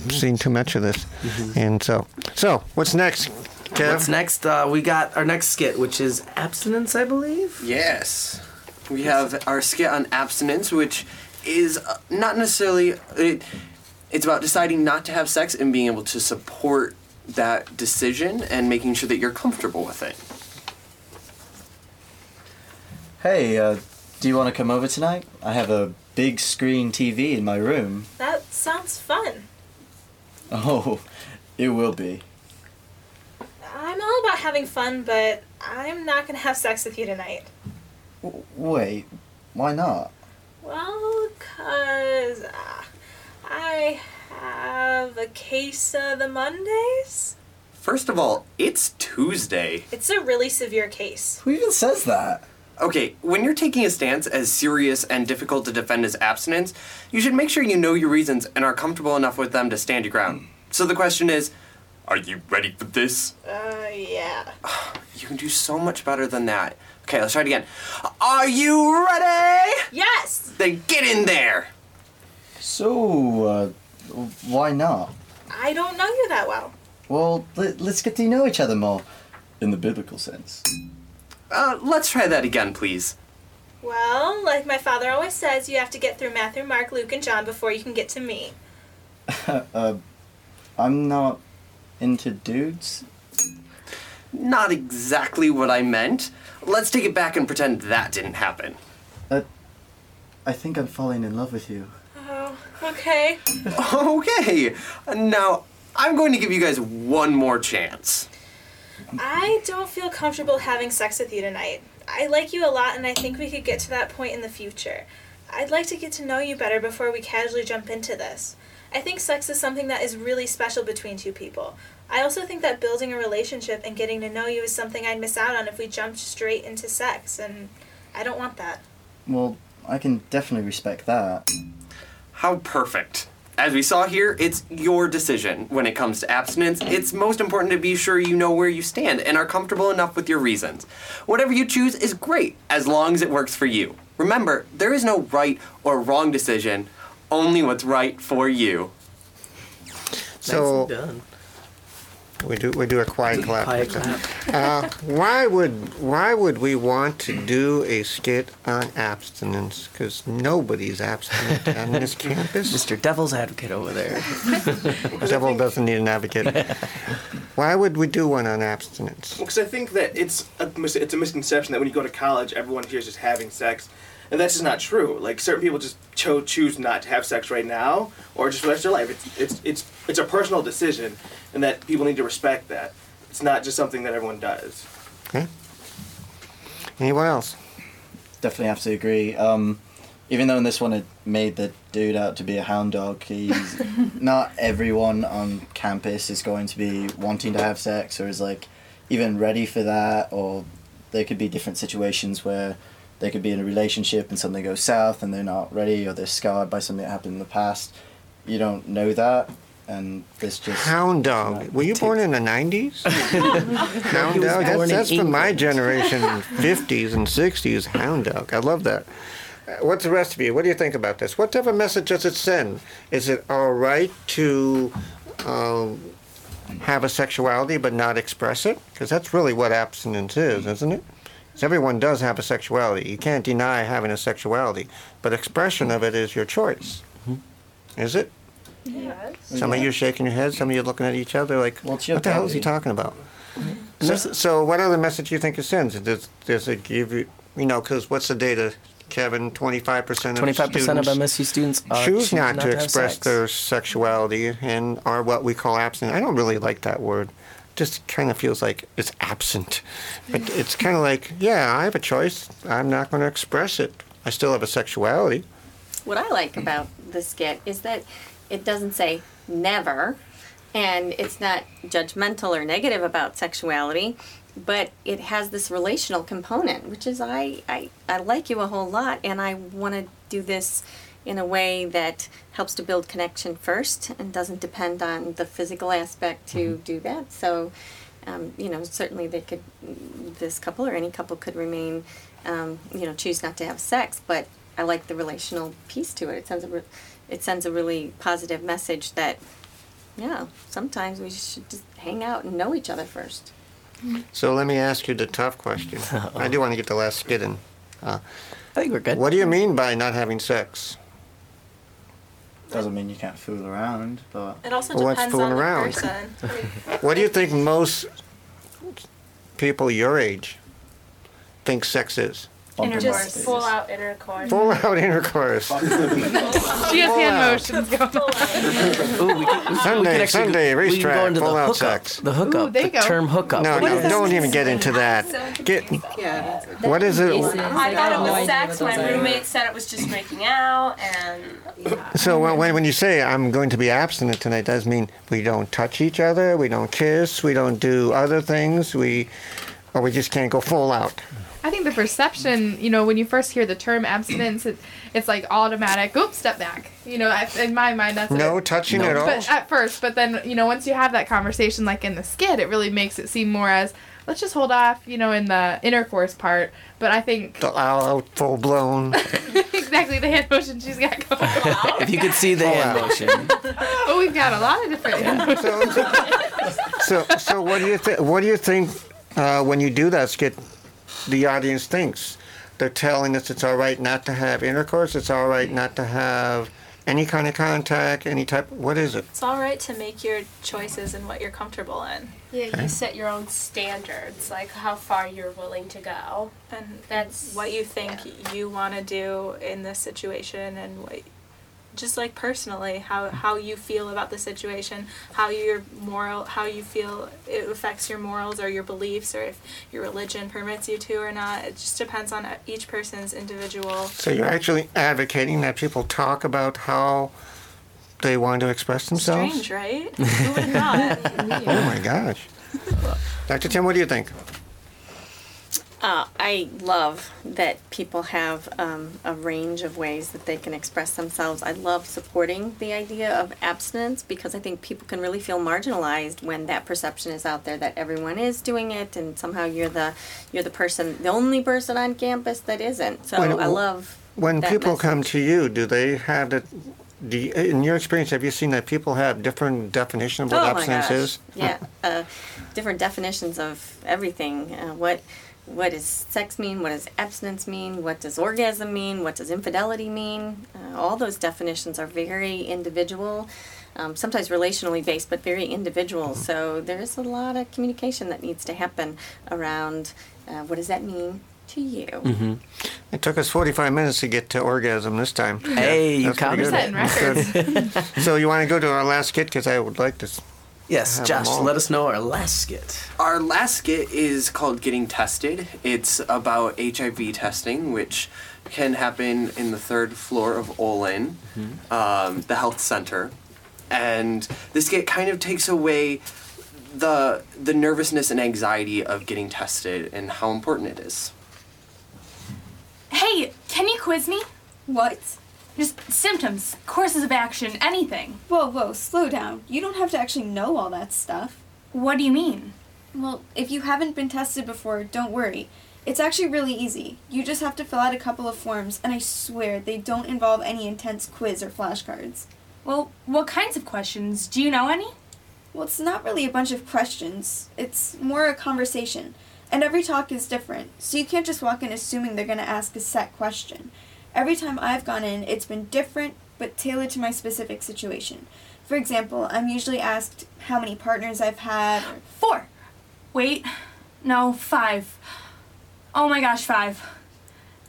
seen too much of this, and so so what's next, Kev? What's next? Uh, we got our next skit, which is abstinence, I believe. Yes. We have our skit on abstinence, which is uh, not necessarily. It, it's about deciding not to have sex and being able to support that decision and making sure that you're comfortable with it. Hey, uh, do you want to come over tonight? I have a big screen TV in my room. That sounds fun. Oh, it will be. I'm all about having fun, but I'm not gonna have sex with you tonight. W- wait, why not? Well, cause uh, I have a case of the Mondays. First of all, it's Tuesday. It's a really severe case. Who even says that? Okay, when you're taking a stance as serious and difficult to defend as abstinence, you should make sure you know your reasons and are comfortable enough with them to stand your ground. So the question is, are you ready for this? Uh, yeah. You can do so much better than that. Okay, let's try it again. Are you ready? Yes! Then get in there! So, uh, why not? I don't know you that well. Well, let, let's get to know each other more. In the biblical sense. Uh, let's try that again, please. Well, like my father always says, you have to get through Matthew, Mark, Luke, and John before you can get to me. uh, I'm not into dudes. Not exactly what I meant. Let's take it back and pretend that didn't happen. Uh, I think I'm falling in love with you. Okay. Okay, now I'm going to give you guys one more chance. I don't feel comfortable having sex with you tonight. I like you a lot, and I think we could get to that point in the future. I'd like to get to know you better before we casually jump into this. I think sex is something that is really special between two people. I also think that building a relationship and getting to know you is something I'd miss out on if we jumped straight into sex, and I don't want that. Well, I can definitely respect that. How perfect. As we saw here, it's your decision. When it comes to abstinence, it's most important to be sure you know where you stand and are comfortable enough with your reasons. Whatever you choose is great, as long as it works for you. Remember, there is no right or wrong decision, only what's right for you. So done. We do we do a quiet clap. Quiet Uh, why would why would we want to do a skit on abstinence? Because nobody's abstinent on this campus. Mr. Devil's Advocate over there. Devil doesn't need an advocate. Why would we do one on abstinence? Because I think that it's a, mis- it's a misconception that when you go to college, everyone here is just having sex, and that's just not true. Like certain people just cho- choose not to have sex right now, or just for the rest of their life. It's it's it's it's a personal decision, and that people need to respect that. It's not just something that everyone does. Okay. Anyone else? Definitely have to agree. Um, even though in this one it made the dude out to be a hound dog, he's not everyone on campus is going to be wanting to have sex or is like even ready for that. Or there could be different situations where they could be in a relationship and something goes south and they're not ready or they're scarred by something that happened in the past. You don't know that, and this just Hound dog. Were you born in the nineties? Hound He was dog. That's, that's from my generation, fifties and sixties. Hound dog. I love that. Uh, What's the rest of you? What do you think about this? What type of message does it send? Is it all right to um, have a sexuality but not express it? Because that's really what abstinence is, isn't it? 'Cause everyone does have a sexuality. You can't deny having a sexuality, but expression of it is your choice. Is it? Yes. Some of you are shaking your head. Some of you are looking at each other like, your "What the hell is he body?" talking about?" So, so what other message do you think it sends? Does, does it give you, you know, because what's the data, Kevin? Twenty-five percent of 25% of students MSU students uh, choose not, to have express sex. their sexuality and are what we call absent. I don't really like that word. Just kind of feels like it's absent. But it's kind of like, yeah, I have a choice. I'm not going to express it. I still have a sexuality. What I like about the skit is that it doesn't say never, and it's not judgmental or negative about sexuality, but it has this relational component, which is I, I, I like you a whole lot, and I want to do this in a way that helps to build connection first and doesn't depend on the physical aspect to do that. So, um, you know, certainly they could, this couple or any couple could remain, um, you know, choose not to have sex, but I like the relational piece to it. It sounds it sends a really positive message that, yeah, sometimes we should just hang out and know each other first. So let me ask you the tough question. I do want to get the last skit in. Uh, I think we're good. What do you mean by not having sex? doesn't mean you can't fool around, but It also Well, what's depends fooling on the around? person. What do you think most people your age think sex is? Just full out intercourse. Full out intercourse. She has hand motions going on. Ooh, we can, we Sunday, can actually Sunday, go, we racetrack, full out hookup. sex. The hookup. there you the go. term hookup. No, What no, don't even get into that. Get. What is it? I thought it was sex. My roommate said it was just making out, and Yeah. So when, when when you say I'm going to be abstinent tonight, does mean we don't touch each other, we don't kiss, we don't do other things, we, or we just can't go full out. I think the perception, you know, when you first hear the term abstinence, it, it's like automatic. Oops, step back. You know, I- in my mind, that's No it- touching at all. But at first, but then you know, once you have that conversation, like in the skit, it really makes it seem more as let's just hold off, you know, in the intercourse part. But I think The out, full blown. exactly the hand motion she's got going. If you could see the hand motion. oh, we've got a lot of different hand motions. So so what do you think? What do you think uh, when you do that skit? The audience thinks they're telling us it's all right not to have intercourse. It's all right not to have any kind of contact, any type. What is it? It's all right to make your choices and what you're comfortable in. yeah, Okay. you set your own standards, like how far you're willing to go. And That's what you think you want to do in this situation and what just like personally how how you feel about the situation how your moral how you feel it affects your morals or your beliefs or if your religion permits you to or not it just depends on each person's individual So you're actually advocating that people talk about how they want to express themselves? strange right who would not Oh my gosh. Dr. Tim, what do you think? Uh, I love that people have um, a range of ways that they can express themselves. I love supporting the idea of abstinence because I think people can really feel marginalized when that perception is out there that everyone is doing it and somehow you're the you're the person, the only person on campus that isn't. So When- I love When people message. come to you, do they have the, do you, in your experience, have you seen that people have different definition of what oh abstinence is? Yeah, uh, different definitions of everything. Uh, what what does sex mean? What does abstinence mean? What does orgasm mean? What does infidelity mean? Uh, all those definitions are very individual. Um, sometimes relationally based, but very individual. Mm-hmm. So there's a lot of communication that needs to happen around uh, what does that mean to you. Mm-hmm. It took us 45 minutes to get to orgasm this time. Hey, you That's pretty counted good. it. That's good. so you want to go to our last skit? Because I would like to. S- Yes, Josh, let us know our last skit. Our last skit is called Getting Tested. It's about HIV testing, which can happen in the third floor of Olin, um, the health center. And this skit kind of takes away the the nervousness and anxiety of getting tested and how important it is. Hey, can you quiz me? What? Just symptoms, courses of action, anything. Whoa, whoa, slow down. You don't have to actually know all that stuff. What do you mean? Well, if you haven't been tested before, don't worry. It's actually really easy. You just have to fill out a couple of forms, and I swear they don't involve any intense quiz or flashcards. Well, what kinds of questions? Do you know any? Well, it's not really a bunch of questions. It's more a conversation. And every talk is different, so you can't just walk in assuming they're going to ask a set question. Every time I've gone in, it's been different, but tailored to my specific situation. For example, I'm usually asked how many partners I've had. Four. Wait, no, five. Oh my gosh, five.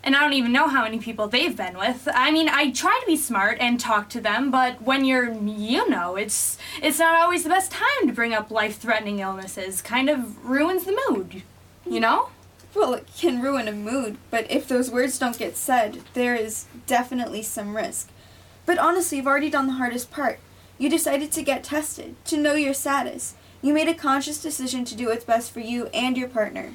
And I don't even know how many people they've been with. I mean, I try to be smart and talk to them, but when you're, you know, it's it's not always the best time to bring up life-threatening illnesses. Kind of ruins the mood, you know? Well, it can ruin a mood, but if those words don't get said, there is definitely some risk. But honestly, you've already done the hardest part. You decided to get tested, to know your status. You made a conscious decision to do what's best for you and your partner.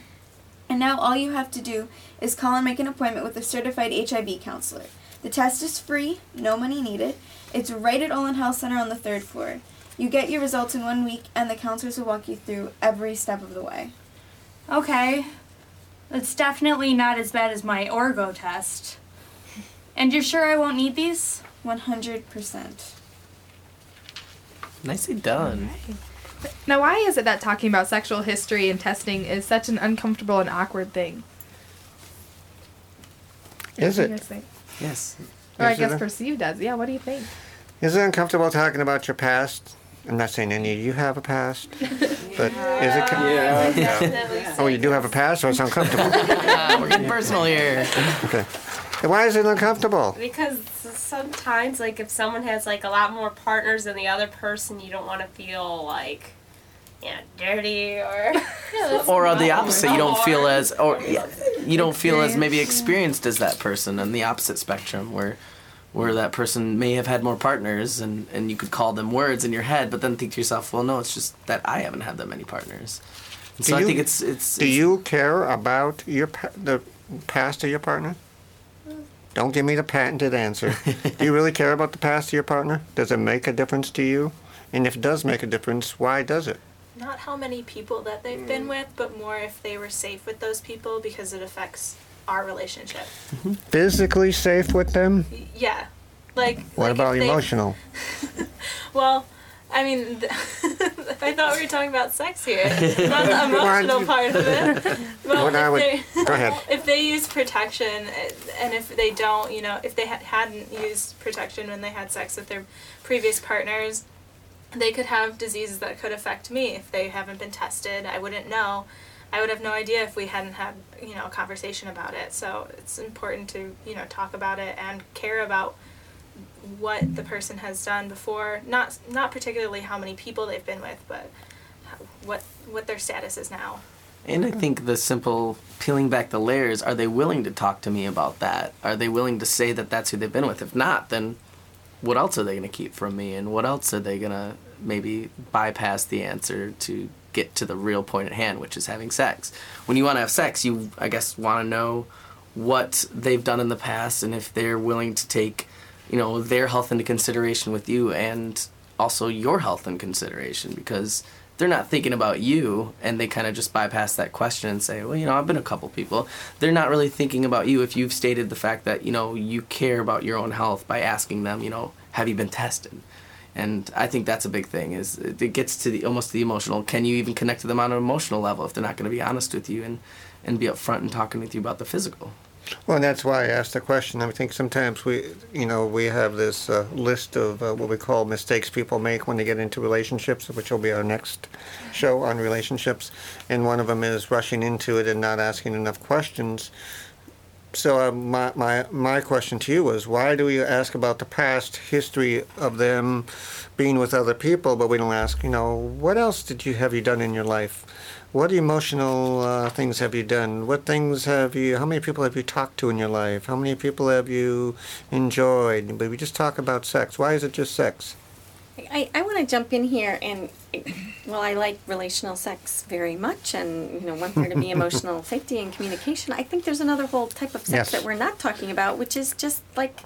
And now all you have to do is call and make an appointment with a certified HIV counselor. The test is free, no money needed. It's right at Olin Health Center on the third floor. You get your results in one week, and the counselors will walk you through every step of the way. Okay. It's definitely not as bad as my Orgo test. And you're sure I won't need these? 100%. Nicely done. Now, why is it that talking about sexual history and testing is such an uncomfortable and awkward thing? Is What do you it? Yes. Or I Is it guess a- perceived as. Yeah, what do you think? Is it uncomfortable talking about your past? I'm not saying any of you have a past, but is it? co- Yeah. Oh, you do have a past, so it's uncomfortable. We're getting personal here. Okay. Why is it uncomfortable? Because sometimes, like, if someone has like a lot more partners than the other person, you don't want to feel like, yeah, dirty or. Or on the opposite, you don't feel as or you don't feel as maybe experienced as that person on the opposite spectrum where where that person may have had more partners and, and you could call them words in your head, but then think to yourself, well no, it's just that I haven't had that many partners. And so Do I think it's it's Do you care about your pa- the past of your partner? Don't give me the patented answer. do you really care about the past of your partner? Does it make a difference to you? And if it does make a difference, why does it? not how many people that they've been mm. with, but more if they were safe with those people because it affects our relationship. Physically safe with them? Yeah, like. What like about they- emotional? Well, I mean, I thought we were talking about sex here, not the emotional part of it. Well, I if would- they- go ahead. If they use protection, and if they don't, you know, if they ha- hadn't used protection when they had sex with their previous partners, they could have diseases that could affect me if they haven't been tested. I wouldn't know. I would have no idea if we hadn't had, you know, a conversation about it. So it's important to, you know, talk about it and care about what the person has done before. Not not particularly how many people they've been with, but what what their status is now. And I think the simple peeling back the layers are they willing to talk to me about that? Are they willing to say that that's who they've been with? If not, then what else are they going to keep from me? And what else are they going to maybe bypass the answer to get to the real point at hand, which is having sex? When you want to have sex, you, I guess, want to know what they've done in the past and if they're willing to take, you know, their health into consideration with you and also your health in consideration because they're not thinking about you and they kind of just bypass that question and say well you know i've been a couple people they're not really thinking about you if you've stated the fact that you know you care about your own health by asking them you know have you been tested and i think that's a big thing is it gets to the almost the emotional can you even connect to them on an emotional level if they're not going to be honest with you and and be upfront and talking with you about the physical Well, and that's why I asked the question. I think sometimes we, you know, we have this uh, list of uh, what we call mistakes people make when they get into relationships, which will be our next show on relationships. And one of them is rushing into it and not asking enough questions. So uh, my, my my question to you was, why do we ask about the past history of them being with other people, but we don't ask, you know, what else did you have you done in your life? What emotional uh, things have you done? What things have you? How many people have you talked to in your life? How many people have you enjoyed? But we just talk about sex. Why is it just sex? I, I want to jump in here and, well, I like relational sex very much and, you know, want there to be emotional safety and communication. I think there's another whole type of sex Yes. that we're not talking about, which is just like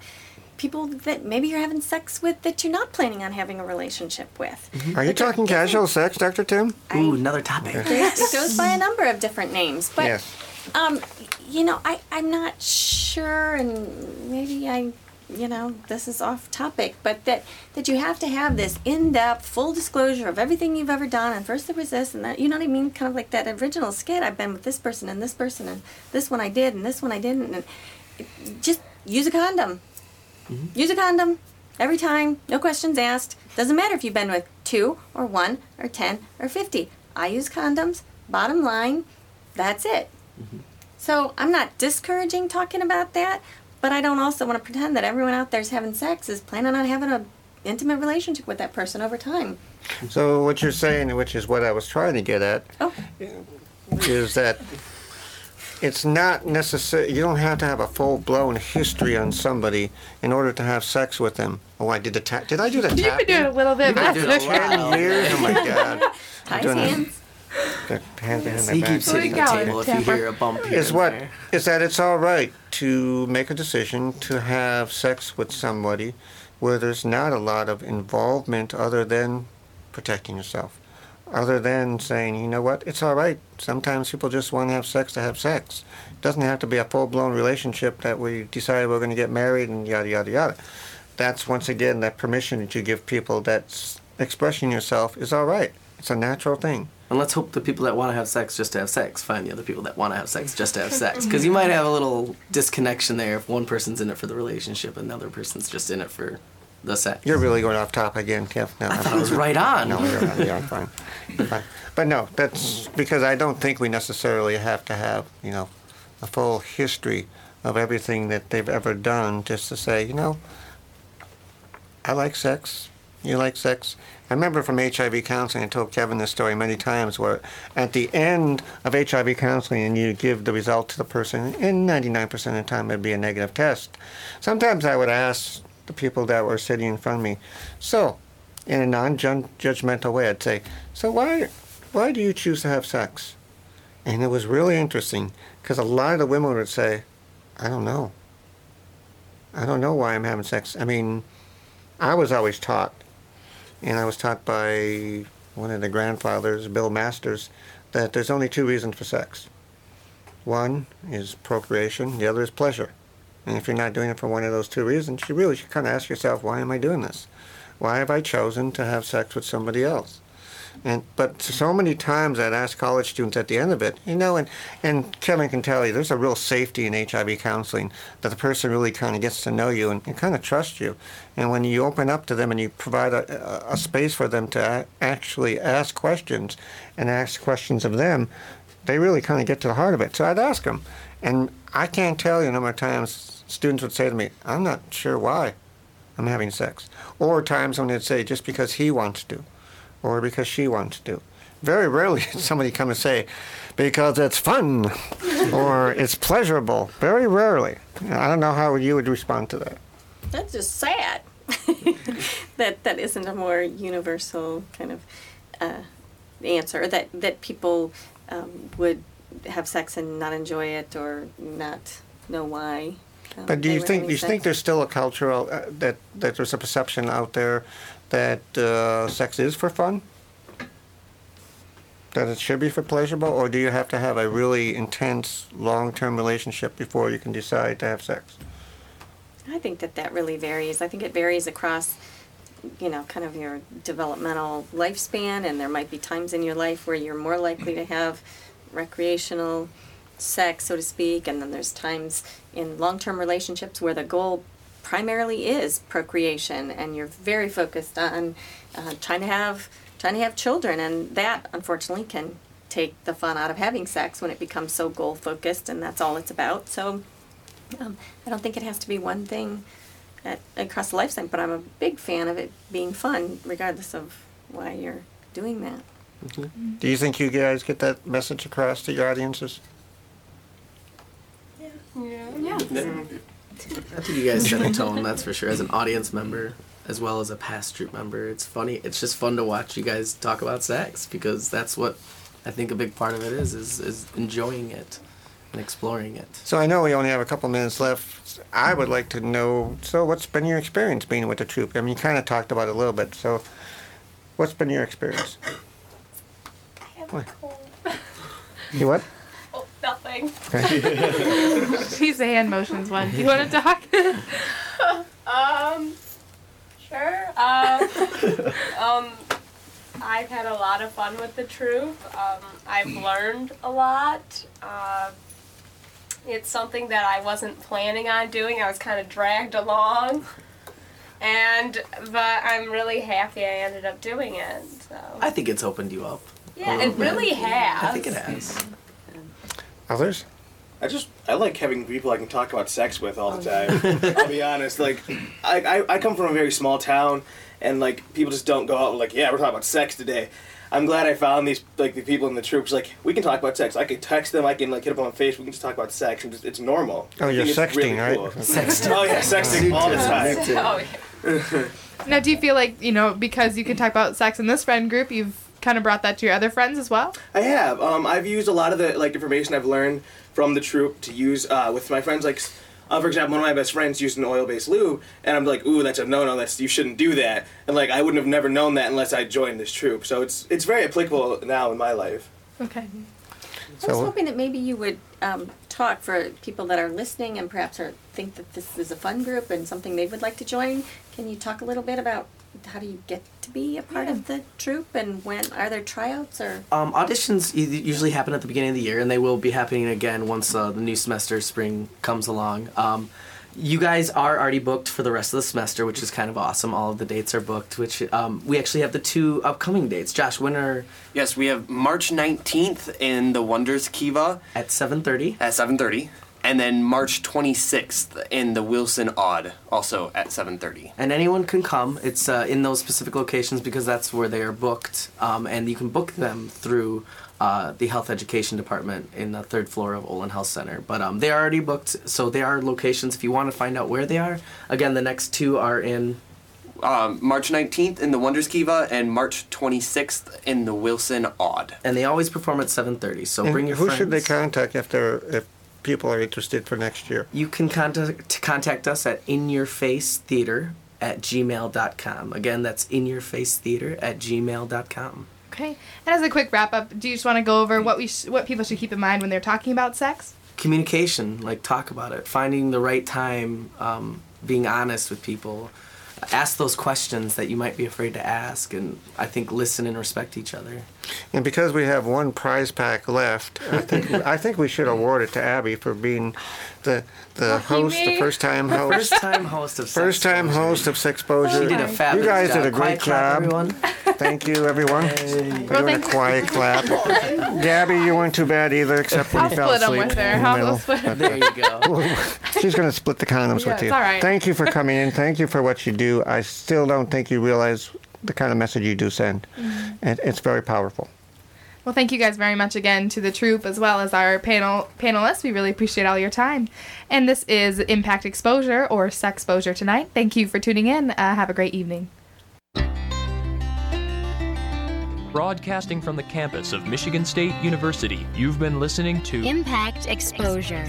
people that maybe you're having sex with that you're not planning on having a relationship with. Are you talking casual sex, Dr. Tim? Ooh, another topic. It goes by a number of different names. But, Yes. um, you know, I, I'm not sure, and maybe I, you know, this is off topic, but that, that you have to have this in depth, full disclosure of everything you've ever done, and first there was this, and that, you know what I mean? Kind of like that original skit I've been with this person, and this person, and this one I did, and this one I didn't, and just use a condom. Mm-hmm. Use a condom every time, no questions asked. Doesn't matter if you've been with two or one or ten or fifty. I use condoms. Bottom line, that's it. Mm-hmm. So I'm not discouraging talking about that, but I don't also want to pretend that everyone out there's having sex is planning on having a intimate relationship with that person over time. So what you're saying, which is what I was trying to get at, oh. is that it's not necessary. You don't have to have a full-blown history on somebody in order to have sex with them. Oh, I did the tap. Did I do the You've been doing a little bit You've been doing it better. ten years. Oh my God. Ties Doing it. hands. Behind my he back. keeps hitting the table if you hear a bump here is and what there. is that it's all right to make a decision to have sex with somebody where there's not a lot of involvement other than protecting yourself other than saying you know what it's all right sometimes people just want to have sex to have sex it doesn't have to be a full-blown relationship that we decide we're going to get married and yada yada yada that's once again that permission that you give people that's expressing yourself is all right it's a natural thing And let's hope the people that want to have sex just to have sex find the other people that want to have sex just to have sex. Because you might have a little disconnection there if one person's in it for the relationship and the other person's just in it for the sex. You're really going off topic again, Kev. No, I thought it was right on. No, you're, you're fine. You're fine. But no, that's because I don't think we necessarily have to have, you know, a full history of everything that they've ever done just to say, you know, I like sex. You like sex. I remember from HIV counseling, I told Kevin this story many times, where at the end of HIV counseling, and you give the result to the person, and 99% of the time it'd be a negative test. Sometimes I would ask the people that were sitting in front of me, so, in a non-judgmental way, I'd say, so why, why do you choose to have sex? And it was really interesting, because a lot of the women would say, I don't know. I don't know why I'm having sex. I mean, I was always taught, and I was taught by one of the grandfathers, Bill Masters, that there's only two reasons for sex. One is procreation, the other is pleasure. And if you're not doing it for one of those two reasons, you really should kind of ask yourself, why am I doing this? Why have I chosen to have sex with somebody else? And but so many times I'd ask college students at the end of it, you know, and and Kevin can tell you there's a real safety in HIV counseling that the person really kind of gets to know you and, and kind of trust you. And when you open up to them and you provide a, a, space for them to actually ask questions and ask questions of them, they really kind of get to the heart of it. So I'd ask them, and I can't tell you a number of times students would say to me, "I'm not sure why." I'm having sex. Or times when they'd say, just because he wants to, or because she wants to. Very rarely somebody come and say, because it's fun, or it's pleasurable. Very rarely. I don't know how you would respond to that. That's just sad. that that isn't a more universal kind of uh, answer. That that people um, would have sex and not enjoy it or not know why. um, But do you think do you think there's still a cultural uh, that that there's a perception out there that uh, sex is for fun? That it should be for pleasurable, or do you have to have a really intense long-term relationship before you can decide to have sex? I think that that really varies. I think it varies across, you know, kind of your developmental lifespan, and there might be times in your life where you're more likely to have recreational sex, so to speak, and then there's times in long term relationships where the goal primarily is procreation, and you're very focused on uh, trying to have trying to have children, and that unfortunately can take the fun out of having sex when it becomes so goal focused, and that's all it's about. So. Um, I don't think it has to be one thing at, across the lifetime, but I'm a big fan of it being fun, regardless of why you're doing that. Do you think you guys get that message across to your audiences? I think you guys set a tone, that's for sure. As an audience member, as well as a past troupe member, it's funny. It's just fun to watch you guys talk about sex because that's what I think a big part of it is is, is enjoying it and exploring it. So I know we only have a couple minutes left. I would like to know. So, what's been your experience being with the troupe? I mean, you kind of talked about it a little bit. So, what's been your experience? I have What? You what? Nothing. She's the hand motions one. Do you want to talk? um, sure. Um, um, I've had a lot of fun with the troupe. Um, I've learned a lot. Um, it's something that I wasn't planning on doing. I was kind of dragged along. And, but I'm really happy I ended up doing it. So. I think it's opened you up. Yeah, little it bit. really has. I think it has. Others? I just I like having people I can talk about sex with all the time. I'll be honest. Like I, I I come from a very small town, and like people just don't go out like yeah we're talking about sex today. I'm glad I found these like the people in the troupes. Like we can talk about sex. I can text them. I can like hit them on Facebook. We can just talk about sex, and just, it's normal. Oh, you're think it's really sexting, right? cool. Sexting. Oh yeah, sexting all the time. Oh, yeah. now, do you feel like you know because you can talk about sex in this friend group, you've kind of brought that to your other friends as well? I have. Um, I've used a lot of the like information I've learned from the troupe to use uh, with my friends. Like, uh, for example, one of my best friends used an oil-based lube, and I'm like, "Ooh, that's a no-no. That's you shouldn't do that." And like, I wouldn't have never known that unless I joined this troupe. So it's it's very applicable now in my life. Okay. I was hoping that maybe you would um, talk for people that are listening and perhaps are, think that this is a fun group and something they would like to join. Can you talk a little bit about how do you get to be a part of the troupe and when are there tryouts or? Um, auditions usually happen at the beginning of the year, and they will be happening again once uh, the new semester spring comes along. Um, you guys are already booked for the rest of the semester, which is kind of awesome. All of the dates are booked. Which um, we actually have the two upcoming dates. Josh, when are Yes, we have March 19th in the Wonders Kiva at 7:30. At 7:30, and then March 26th in the Wilson Aud, also at 7:30. and anyone can come. It's uh, in those specific locations because that's where they are booked, um, and you can book them through uh, the health education department in the third floor of Olin Health Center. But um, they are already booked, so they are locations. If you want to find out where they are, again, the next two are in. Um, March 19th in the Wonders Kiva and March 26th in the Wilson Aud. And they always perform at 7:30. So And bring your who friends. should they contact if they're if people are interested for next year? You can contact contact us at inyourfacetheater at gmail.com. Again, that's inyourfacetheater at gmail.com. Okay. And as a quick wrap up, do you just want to go over what we sh- what people should keep in mind when they're talking about sex? Communication, like talk about it, finding the right time, um, being honest with people, ask those questions that you might be afraid to ask, and I think listen and respect each other. And because we have one prize pack left, I think I think we should award it to Abby for being the the host, the first time host, First time host of first time host of Sexposure. She did a fabulous You guys job. did a great Quiet clap, job. everyone. Thank you, everyone. We're Well, doing a thank- quiet clap. Gabby, you weren't too bad either, except when I'll you fell split 'em asleep with her. in the I'll middle. There you go. She's going to split the condoms Yeah, with you. it's all right. Thank you for coming in. Thank you for what you do. I still don't think you realize the kind of message you do send. Mhm. And it's very powerful. Well, thank you guys very much again to the troupe as well as our panel panelists. We really appreciate all your time. And this is Impact Exposure or Sexposure tonight. Thank you for tuning in. Uh, have a great evening. Broadcasting from the campus of Michigan State University, you've been listening to Impact Exposure.